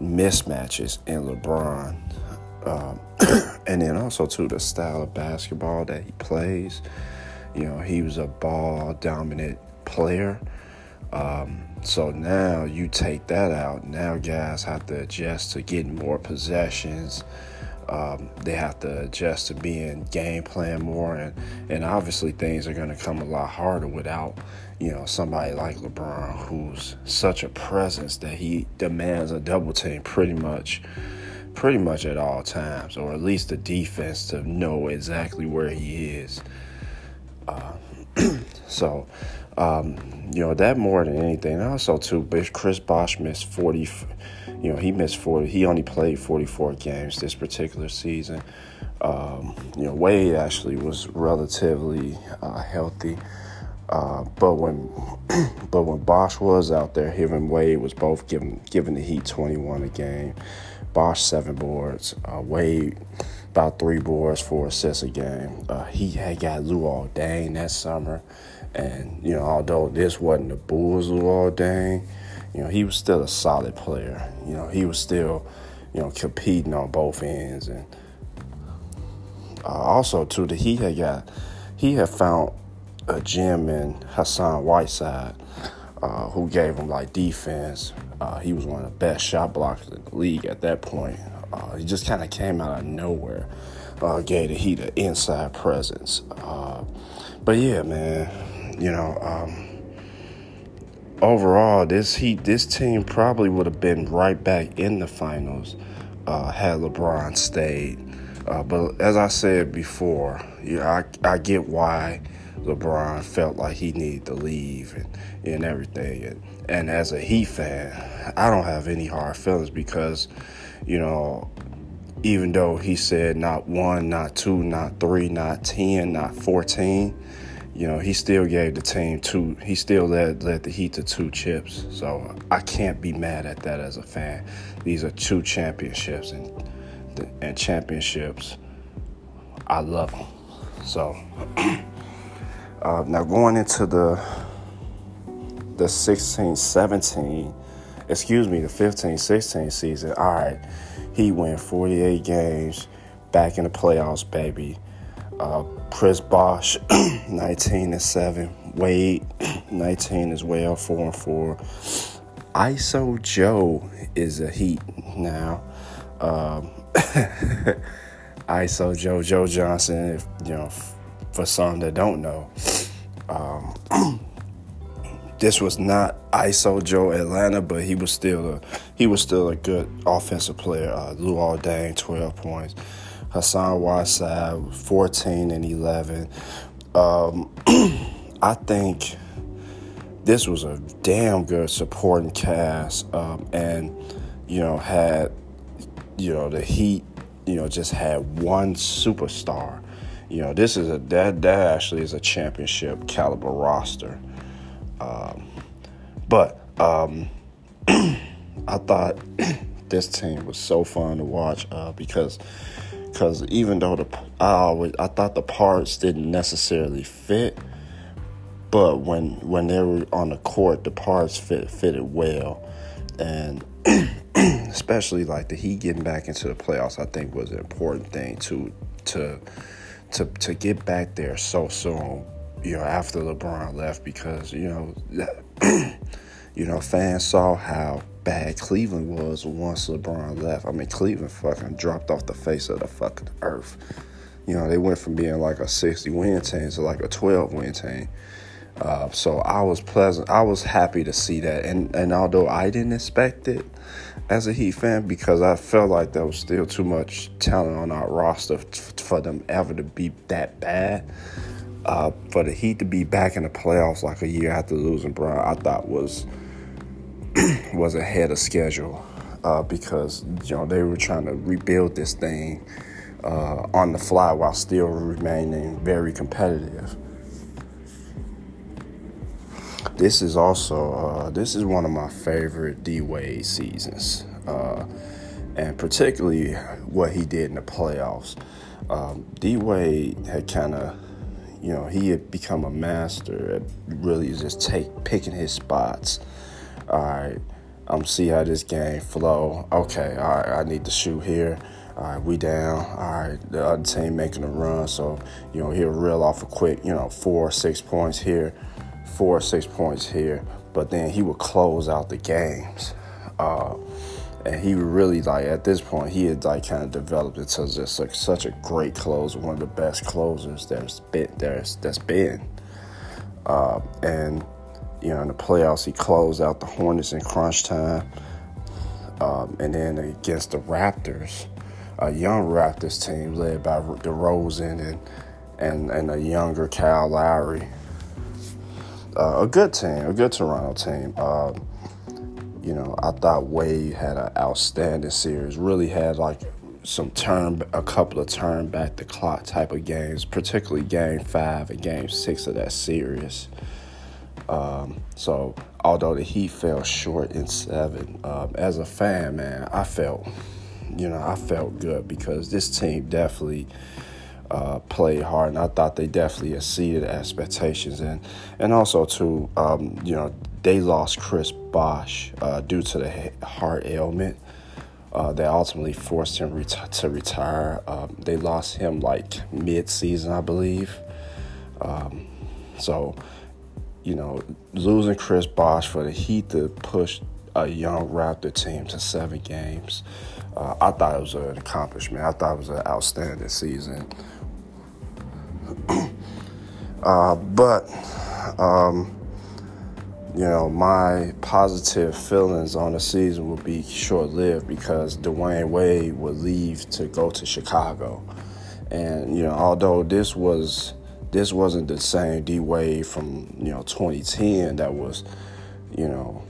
mismatches in LeBron. Um, and then also, to the style of basketball that he plays you know, he was a ball dominant player. Um, so now you take that out. Now guys have to adjust to getting more possessions. Um, they have to adjust to being game plan more, and and obviously things are going to come a lot harder without you know somebody like LeBron, who's such a presence that he demands a double team pretty much, pretty much at all times, or at least the defense to know exactly where he is. Uh, so, um, you know, that more than anything. And Also, too, Chris Bosh missed 40, you know, he missed 40. He only played 44 games this particular season. Um, you know, Wade actually was relatively uh, healthy. Uh, but when but when Bosh was out there, him and Wade was both giving giving the Heat 21 a game. Bosh seven boards. Uh, Wade about three boards, four assists a game. Uh, he had got Luol Deng that summer, and you know, although this wasn't the Bulls Luol Deng, you know, he was still a solid player. You know, he was still, you know, competing on both ends, and uh, also too, the he had got he had found a gem in Hassan Whiteside. Uh, who gave him like defense. Uh, he was one of the best shot blockers in the league at that point. Uh, he just kind of came out of nowhere, uh, gave the Heat an inside presence. Uh, but yeah, man, you know, um, overall, this Heat, this team probably would have been right back in the finals had LeBron stayed. But as I said before, I, I get why LeBron felt like he needed to leave and, and everything. And, and as a Heat fan, I don't have any hard feelings because you know, even though he said not one, not two, not three, not 10, not 14, you know, he still gave the team two. He still led led the Heat to two chips. So I can't be mad at that as a fan. These are two championships, and and championships, I love them. So uh, now going into the the 16, 17, excuse me, the 15, 16 season. All right, he went 48 games, back in the playoffs, baby. Uh, Chris Bosh, 19 and 7. Wade, 19 as well, 4 and 4. ISO Joe is a Heat now. Um, ISO Joe, Joe Johnson, if, you know, for some that don't know. Um, this was not ISO Joe Atlanta, but he was still a he was still a good offensive player. Uh, Luol Deng, 12 points. Hassan Whiteside, 14 and 11. Um, I think this was a damn good supporting cast, um, and you know had you know the Heat, you know just had one superstar. You know this is a that that actually is a championship caliber roster. Um, but um, I thought this team was so fun to watch uh, because because even though the I always I thought the parts didn't necessarily fit, but when when they were on the court, the parts fit fitted well, and especially like the Heat getting back into the playoffs, I think was an important thing to to to to get back there so soon. You know, after LeBron left, because you know, you know, fans saw how bad Cleveland was once LeBron left. I mean, Cleveland fucking dropped off the face of the fucking earth. You know, they went from being like a 60 win team to like a 12 win team. Uh, so I was pleasant. I was happy to see that, and and although I didn't expect it as a Heat fan, because I felt like there was still too much talent on our roster for them ever to be that bad. Uh, for the Heat to be back in the playoffs like a year after losing Bron, I thought was was ahead of schedule uh, because you know they were trying to rebuild this thing uh, on the fly while still remaining very competitive. This is also uh, this is one of my favorite D Wade seasons, uh, and particularly what he did in the playoffs. Um, D Wade had kind of you know, he had become a master at really just take picking his spots all right, I'm see how this game flow. Okay, all right, I need to shoot here. All right, we down. All right, the other team making a run, so you know he'll reel off a quick, you know, four, six points here, four, or six points here. But then he would close out the games, uh, and he really like at this point he had like kind of developed into just like such a great closer, one of the best closers there's been there's that's been, uh, and you know, in the playoffs, he closed out the Hornets in crunch time. Um, and then against the Raptors, a young Raptors team led by DeRozan and and and a younger Kyle Lowry. Uh, a good team, a good Toronto team. Uh, you know, I thought Wade had an outstanding series. Really had like some turn, a couple of turn back the clock type of games, particularly Game Five and Game Six of that series. Um, so although the Heat fell short in seven, um, as a fan, man, I felt, you know, I felt good because this team definitely uh, played hard, and I thought they definitely exceeded expectations, and and also too, um, you know, they lost Chris Bosh uh, due to the heart ailment. Uh, that ultimately forced him ret- to retire. Um, they lost him like mid-season, I believe. Um, so you know, losing Chris Bosh for the Heat to push a young Raptor team to seven games, uh, I thought it was an accomplishment. I thought it was an outstanding season. uh, but, um, you know, my positive feelings on the season would be short lived because Dwyane Wade would leave to go to Chicago. And, you know, although this was this wasn't the same D Wade from you know 2010 that was, you know,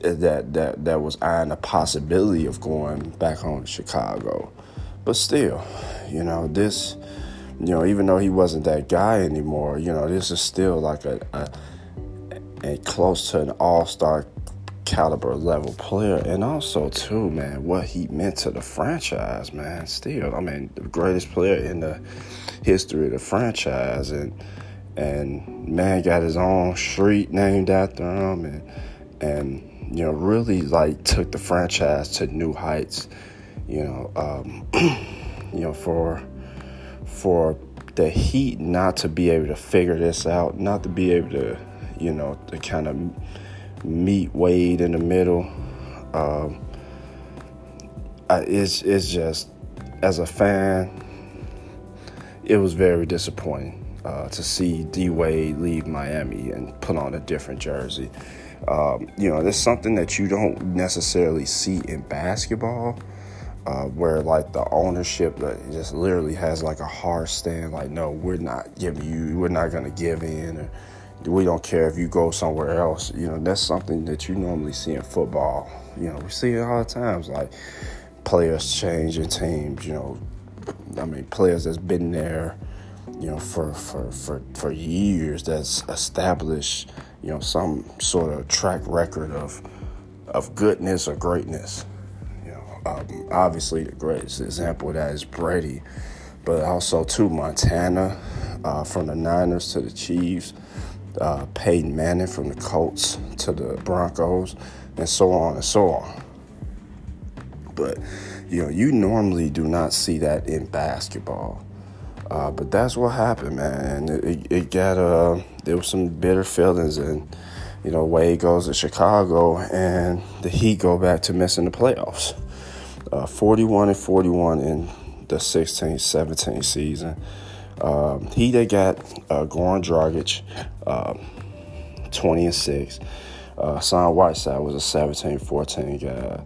that that that was eyeing the possibility of going back home to Chicago, but still, you know this you know, even though he wasn't that guy anymore, you know, this is still like a, a, a close to an all star caliber level player. And also, too, man, what he meant to the franchise, man. Still, I mean, the greatest player in the history of the franchise. And, and man got his own street named after him. And, and, you know, really like took the franchise to new heights, you know, um, you know, for for the Heat not to be able to figure this out, not to be able to, you know, to kind of meet Wade in the middle. Um, it's it's just as a fan, it was very disappointing uh, to see D Wade leave Miami and put on a different jersey. Um, you know, there's something that you don't necessarily see in basketball uh, where like the ownership just literally has like a hard stand, like no, we're not giving you, we're not gonna give in, or we don't care if you go somewhere else. You know, that's something that you normally see in football. You know, we see it all the times, like players changing teams. You know, I mean, players that's been there, you know, for for for for years, that's established, you know, some sort of track record of of goodness or greatness. Um, obviously, the greatest example of that is Brady, but also to Montana, uh, from the Niners to the Chiefs, uh, Peyton Manning from the Colts to the Broncos, and so on and so on. But you know, you normally do not see that in basketball. Uh, but that's what happened, man. It, it, it got uh, there was some bitter feelings, and you know, Wade goes to Chicago, and the Heat go back to missing the playoffs uh, 41 and 41 in the 16 17 season. Um, he they got uh, Goran Dragic, um, 20 and 6. Uh, Son Whiteside was a 17 14 guy.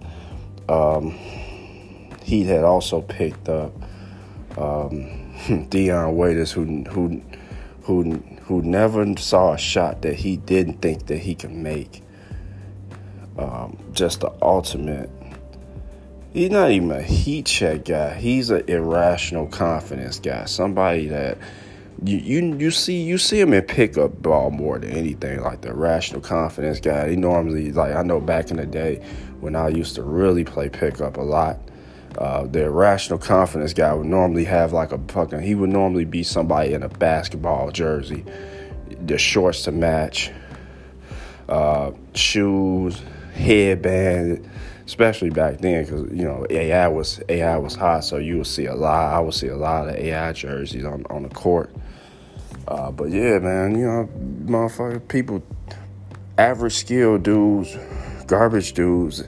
Um, he had also picked up um, Dion Waiters, who, who, who, who never saw a shot that he didn't think that he could make. Um, just the ultimate he's not even a heat check guy. He's an irrational confidence guy. Somebody that you you you see you see him in pickup ball more than anything. Like the irrational confidence guy. He normally like I know back in the day when I used to really play pickup a lot. Uh, the irrational confidence guy would normally have like a fucking. He would normally be somebody in a basketball jersey, the shorts to match, uh, shoes, headband especially back then because you know AI was AI was hot, so you would see a lot. I would see a lot of AI jerseys on on the court. Uh, but yeah, man, you know, motherfucker, people, average skill dudes, garbage dudes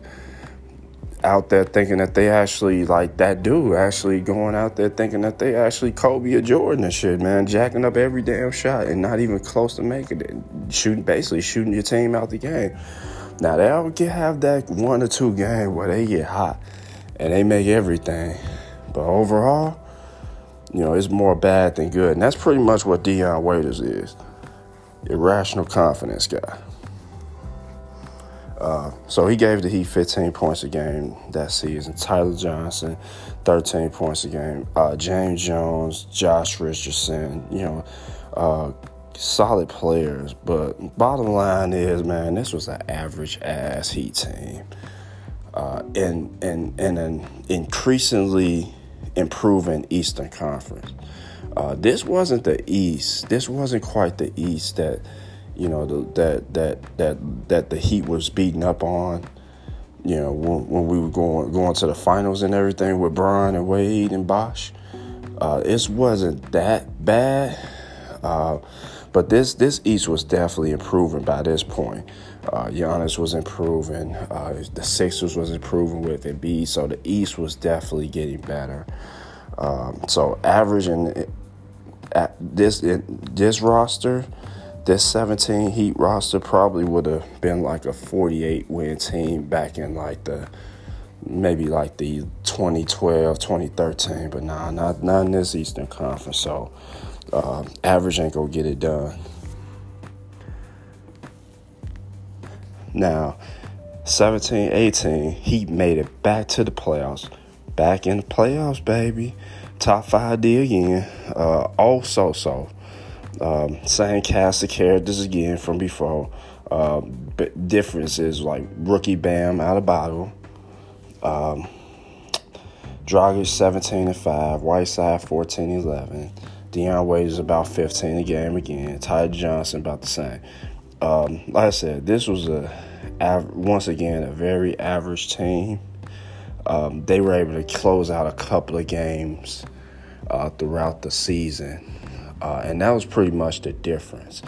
out there thinking that they actually like that dude actually going out there thinking that they actually Kobe or Jordan and shit, man, jacking up every damn shot and not even close to making it, shooting basically shooting your team out the game. Now they'll get have that one or two game where they get hot and they make everything, but overall, you know, it's more bad than good, and that's pretty much what Dion Waiters is. Irrational confidence guy. Uh, so he gave the Heat 15 points a game that season. Tyler Johnson, 13 points a game. Uh, James Jones, Josh Richardson, you know, uh, solid players, but bottom line is, man, this was an average ass Heat team, uh, and and and an increasingly improving Eastern Conference. Uh, this wasn't the East. This wasn't quite the East that you know the, that that that that the Heat was beating up on. You know when, when we were going going to the finals and everything with Bron and Wade and Bosh. Uh, it wasn't that bad. Uh, but this this East was definitely improving by this point. Uh, Giannis was improving. Uh, the Sixers was improving with Embiid. So the East was definitely getting better. Um, so averaging at this this roster, this 17 Heat roster probably would have been like a 48 win team back in like the maybe like the 2012, 2013, but nah, not not in this Eastern Conference. So uh, average ain't gonna get it done. Now, 17 18, he made it back to the playoffs. Back in the playoffs, baby. top five D again. Uh, also, so um, same cast of characters again from before. Uh, difference is like rookie Bam Adebayo. Um, Dragic 17 and 5, Whiteside 14 and 11. Dion Waiters about 15 a game again. Ty Johnson about the same. Um, like I said, this was a once again a very average team. Um, they were able to close out a couple of games uh, throughout the season, uh, and that was pretty much the difference.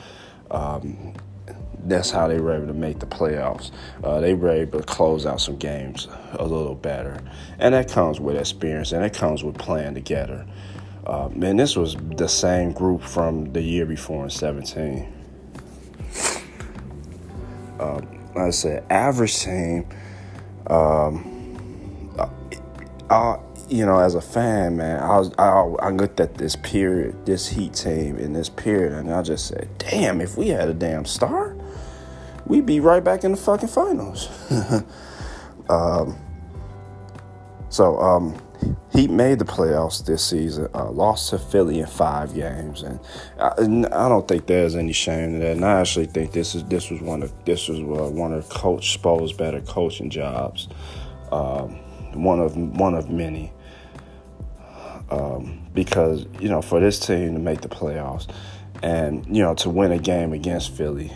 Um, that's how they were able to make the playoffs. Uh, they were able to close out some games a little better, and that comes with experience and it comes with playing together. Um, and this was the same group from the year before in 17. Um, like I said, average team. Um, uh, uh, you know, as a fan, man, I was I, I looked at this period, this Heat team in this period, and I just said, "Damn, if we had a damn star, we'd be right back in the fucking finals." um, so, um, he made the playoffs this season, uh, lost to Philly in five games, and I, I, don't think there's any shame in that. And I actually think this is this was one of this was uh, one of Coach Spo's better coaching jobs, um, one of one of many. Um, because you know, for this team to make the playoffs, and you know, to win a game against Philly,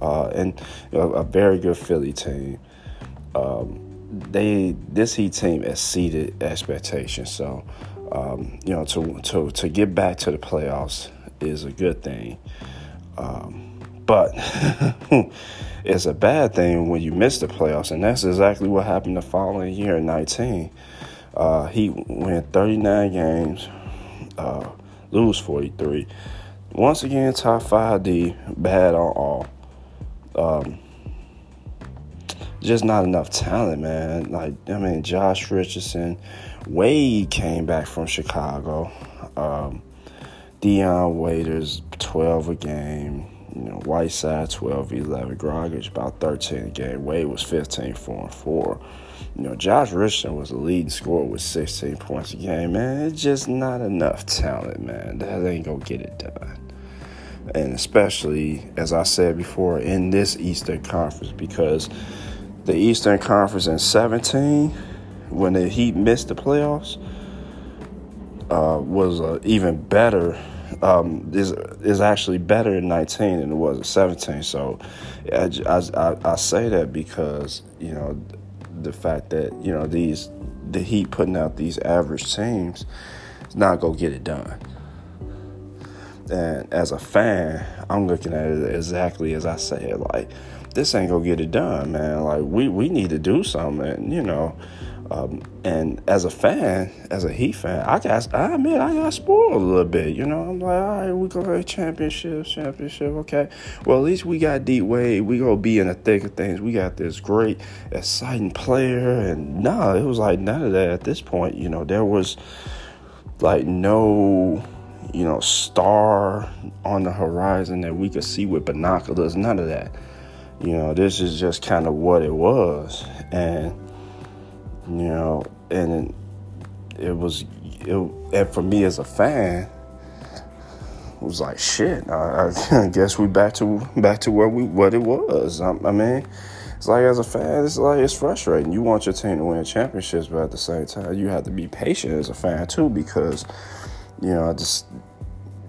uh, and you know, a very good Philly team. Um, they this Heat team exceeded expectations. So, um, you know, to to to get back to the playoffs is a good thing. Um, but it's a bad thing when you miss the playoffs, and that's exactly what happened the following year in 19. Uh, he went 39 games, uh, lose 43. Once again, top five D, bad on all. Um, just not enough talent, man. Like I mean, Josh Richardson, Wade came back from Chicago. Um, Dion Waiters, 12 a game. You know, Whiteside 12, 11. Dragic about 13 a game. Wade was 15, 4 and 4. You know, Josh Richardson was the leading scorer with 16 points a game. Man, it's just not enough talent, man. That ain't gonna get it done. And especially, as I said before, in this Eastern Conference, because the Eastern Conference in 17 when the Heat missed the playoffs uh, was uh, even better. Um, is is actually better in 19 than it was in 17. So I, I, I say that because you know the fact that you know these the Heat putting out these average teams is not gonna get it done. And as a fan, I'm looking at it exactly as I said. Like this ain't gonna get it done, man. Like we we need to do something, you know. Um, and as a fan, as a Heat fan, I got I admit I got spoiled a little bit. You know, I'm like, all right, we go to championships, championship, okay. Well, at least we got D Wade. We gonna be in the thick of things. We got this great, exciting player, and nah, it was like none of that at this point. You know, there was like no you know, star on the horizon that we could see with binoculars. None of that you know, this is just kind of what it was. And, you know, and it was, it, and for me as a fan, it was like shit. I, I, guess we back to back to where we what it was. I, I, mean, it's like as a fan, it's like it's frustrating. You want your team to win championships, but at the same time, you have to be patient as a fan too, because you know, just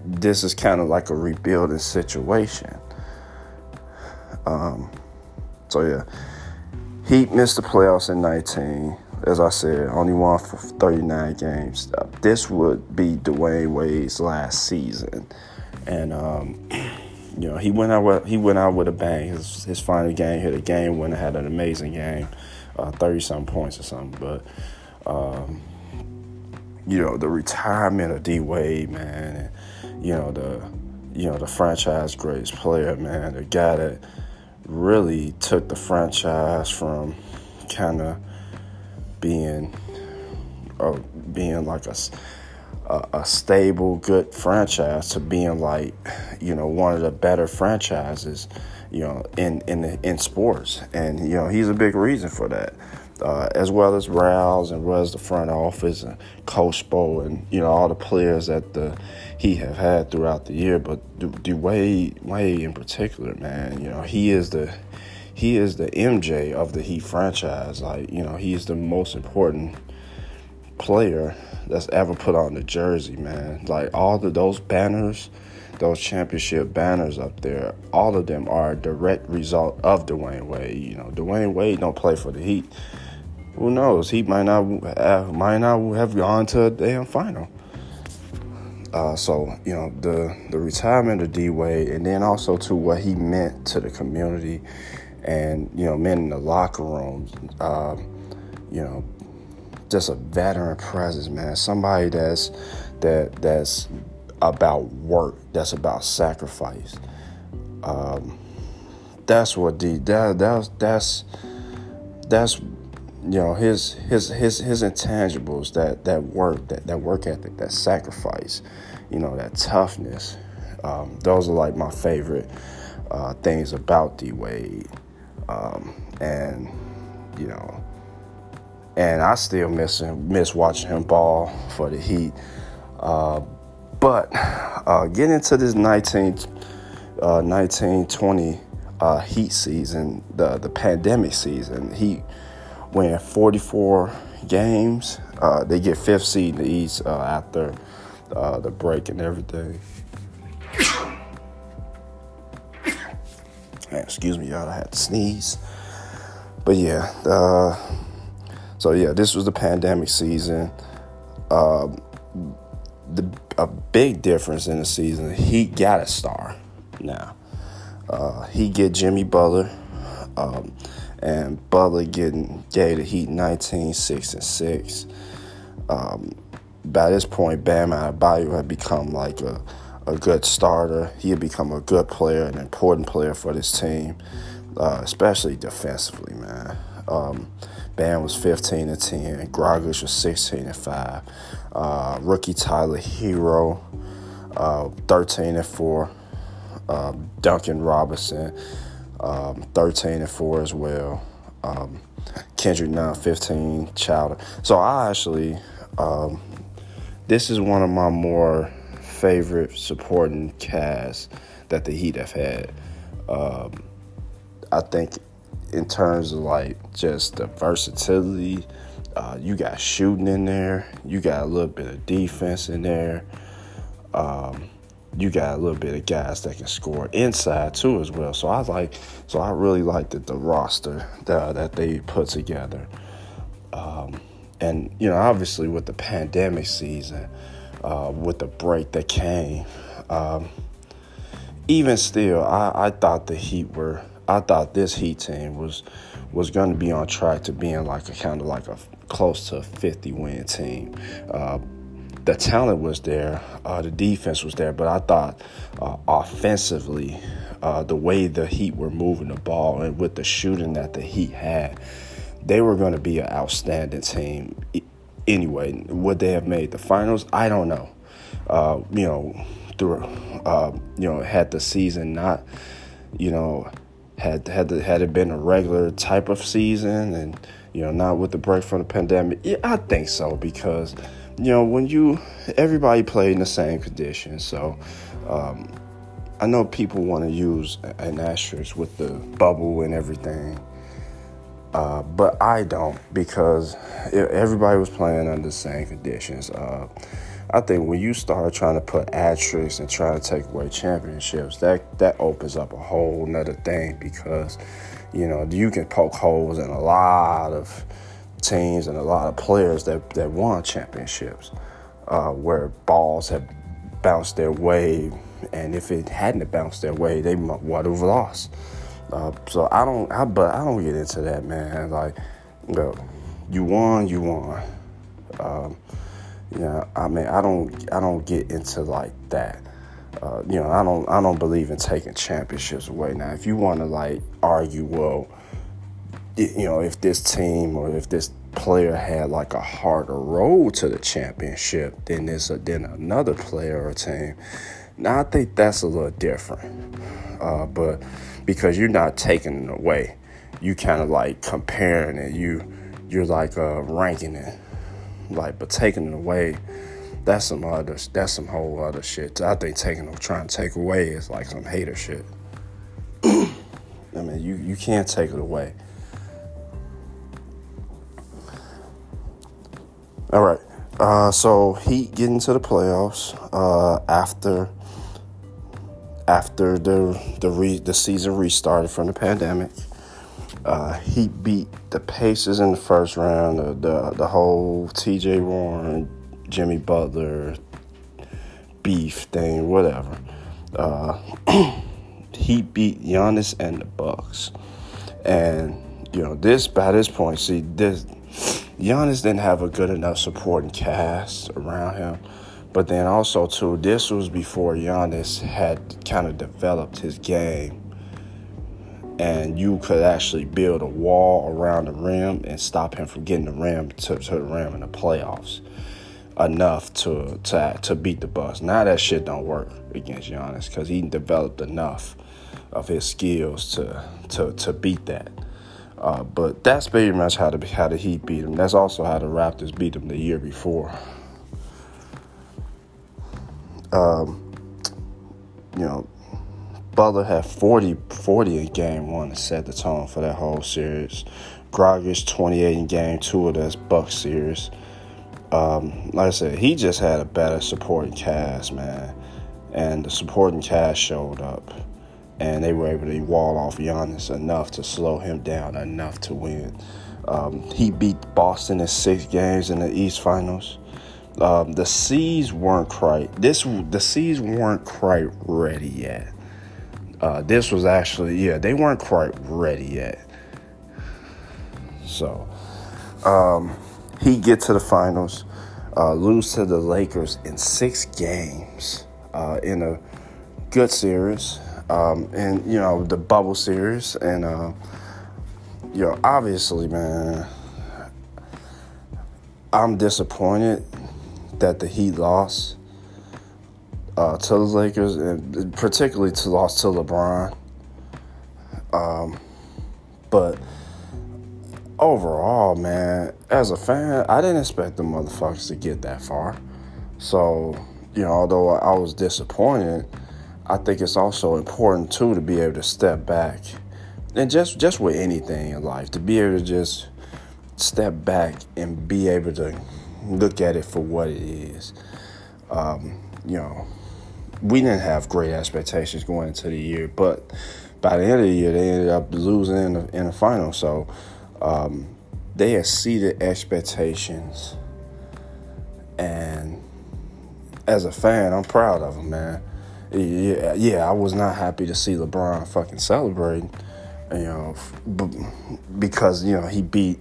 this is kind of like a rebuilding situation. Um, so yeah, Heat missed the playoffs in 19. As I said, only won for 39 games. Uh, this would be Dwyane Wade's last season, and um, you know he went out with he went out with a bang. His his final game hit a game winner, had an amazing game, thirty uh, something points or something. But um, you know the retirement of D Wade, man, and, you know the you know the franchise greatest player, man, the guy that really took the franchise from kind of being uh, being like a, a, a stable, good franchise to being like you know one of the better franchises you know in in in sports, and you know he's a big reason for that. Uh, as well as Rouse and as the front office and Coach Spo and you know all the players that the he have had throughout the year. But Dwyane Wade in particular, man, you know he is the he is the MJ of the Heat franchise. Like you know he is the most important player that's ever put on the jersey, man. Like all of those banners those championship banners up there, all of them are a direct result of Dwyane Wade. You know, Dwyane Wade don't play for the Heat who knows? He might not have, might not have gone to a damn final. Uh, so you know the the retirement of D Wade, and then also to what he meant to the community, and you know men in the locker room. Uh, you know, just a veteran presence, man. Somebody that's that that's about work. That's about sacrifice. Um, that's what D. That that's that's that's you know his his his his intangibles that that work that that work ethic that sacrifice you know that toughness um, those are like my favorite uh, things about D Wade um, and you know and I still miss him miss watching him ball for the Heat. Uh, but uh, getting into this 19 uh, 1920 uh, Heat season the the pandemic season he win 44 games. Uh, they get fifth seed in the East uh, after uh, the break and everything. Excuse me, y'all. I had to sneeze. But yeah, uh, so yeah, this was the pandemic season. Um, the a big difference in the season. He got a star now. Uh, he get Jimmy Butler. Um, and Butler getting gave the Heat 19, 6, and 6. Um, by this point, Bam Adebayo had become like a, a good starter. He had become a good player, an important player for this team, uh, especially defensively, man. Um, Bam was 15 and 10. Dragic was 16 and 5. Uh, rookie Tyler Herro, uh, 13 and 4. Um, Duncan Robinson, um, 13 and 4 as well. Um, Kendrick Nunn, 15, Childer. So I actually, um, this is one of my more favorite supporting casts that the Heat have had. Um, I think in terms of like just the versatility, uh, you got shooting in there, you got a little bit of defense in there. Um, you got a little bit of guys that can score inside too as well. So I like, so I really liked the, the roster that, that they put together. Um, and you know, obviously with the pandemic season, uh, with the break that came, um, even still, I, I thought the Heat were, I thought this Heat team was was going to be on track to being like a kind of like a close to a 50 win team. Uh, the talent was there, uh, the defense was there, but I thought uh, offensively, uh, the way the Heat were moving the ball and with the shooting that the Heat had, they were going to be an outstanding team. Anyway, would they have made the finals? I don't know. Uh, you know, through uh, you know, had the season not, you know, had had the, had it been a regular type of season and you know not with the break from the pandemic, yeah, I think so because you know, when you everybody played in the same conditions, so um, I know people want to use an asterisk with the bubble and everything, uh, but I don't because everybody was playing under the same conditions. Uh, I think when you start trying to put asterisks and trying to take away championships, that that opens up a whole nother thing because you know you can poke holes in a lot of teams and a lot of players that, that won championships uh, where balls have bounced their way, and if it hadn't bounced their way, they would have lost. Uh, so I don't, I, but I don't get into that, man. Like, you, know, you won, you won. Um, I mean, I don't, I don't get into like that. Uh, you know, I don't, I don't believe in taking championships away. Now, if you want to like argue, well, you know, if this team or if this player had like a harder road to the championship than this than another player or team. Now I think that's a little different, uh, but because you're not taking it away, you kind of like comparing it. You you're like uh, ranking it. Like, but taking it away, that's some other, that's some whole other shit. I think taking, trying to take away is like some hater shit. I mean, you you can't take it away. All right. Uh, so Heat getting to the playoffs uh, after after the the re, the season restarted from the pandemic. Uh, he beat the Pacers in the first round. The the, the whole T.J. Warren, Jimmy Butler beef thing, whatever. Uh, he beat Giannis and the Bucks, and you know this by this point. See this Giannis didn't have a good enough supporting cast around him. But then also too, this was before Giannis had kind of developed his game. And you could actually build a wall around the rim and stop him from getting the rim to, to the rim in the playoffs enough to to to beat the Bucks. Now that shit don't work against Giannis because he developed enough of his skills to to to beat that. Uh, but that's pretty much how the how the Heat beat them. That's also how the Raptors beat them the year before. Um, you know, Butler had 40, 40 in game one to set the tone for that whole series. Dragic 28 in game two of this Buck series. Um, like I said, he just had a better supporting cast, man. And the supporting cast showed up and they were able to wall off Giannis enough to slow him down enough to win. Um, he beat Boston in six games in the East Finals. Um, the C's weren't quite this. The C's weren't quite ready yet. Uh, this was actually yeah, they weren't quite ready yet. So um, he get to the finals, uh, lose to the Lakers in six games uh, in a good series um, and you know the bubble series, and uh, you know obviously, man, I'm disappointed that the Heat lost uh, to the Lakers, and particularly to lost to LeBron. Um, but overall, man, as a fan, I didn't expect the motherfuckers to get that far. So, you know, although I was disappointed, I think it's also important too to be able to step back, and just just with anything in life, to be able to just step back and be able to look at it for what it is. Um, you know, we didn't have great expectations going into the year, but by the end of the year, they ended up losing in the, in the final. So um, they exceeded expectations, and as a fan, I'm proud of them, man yeah, yeah, I was not happy to see LeBron fucking celebrating, you know, because you know he beat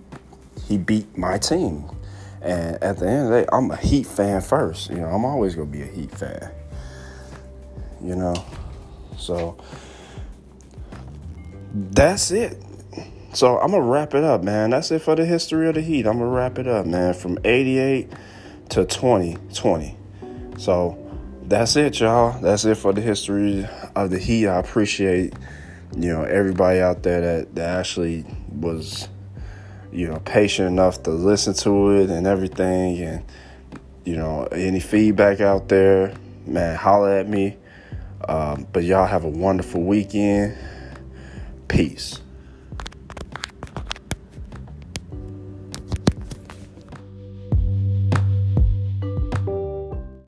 he beat my team, and at the end of the day, I'm a Heat fan first. You know, I'm always gonna be a Heat fan. You know, so that's it. So I'm gonna wrap it up, man. That's it for the history of the Heat. I'm gonna wrap it up, man, from '88 to 2020. So that's it, y'all. That's it for the history of the Heat. I appreciate, you know, everybody out there that, that actually was, you know, patient enough to listen to it and everything. And, you know, any feedback out there, man, holler at me. Um, but y'all have a wonderful weekend. Peace.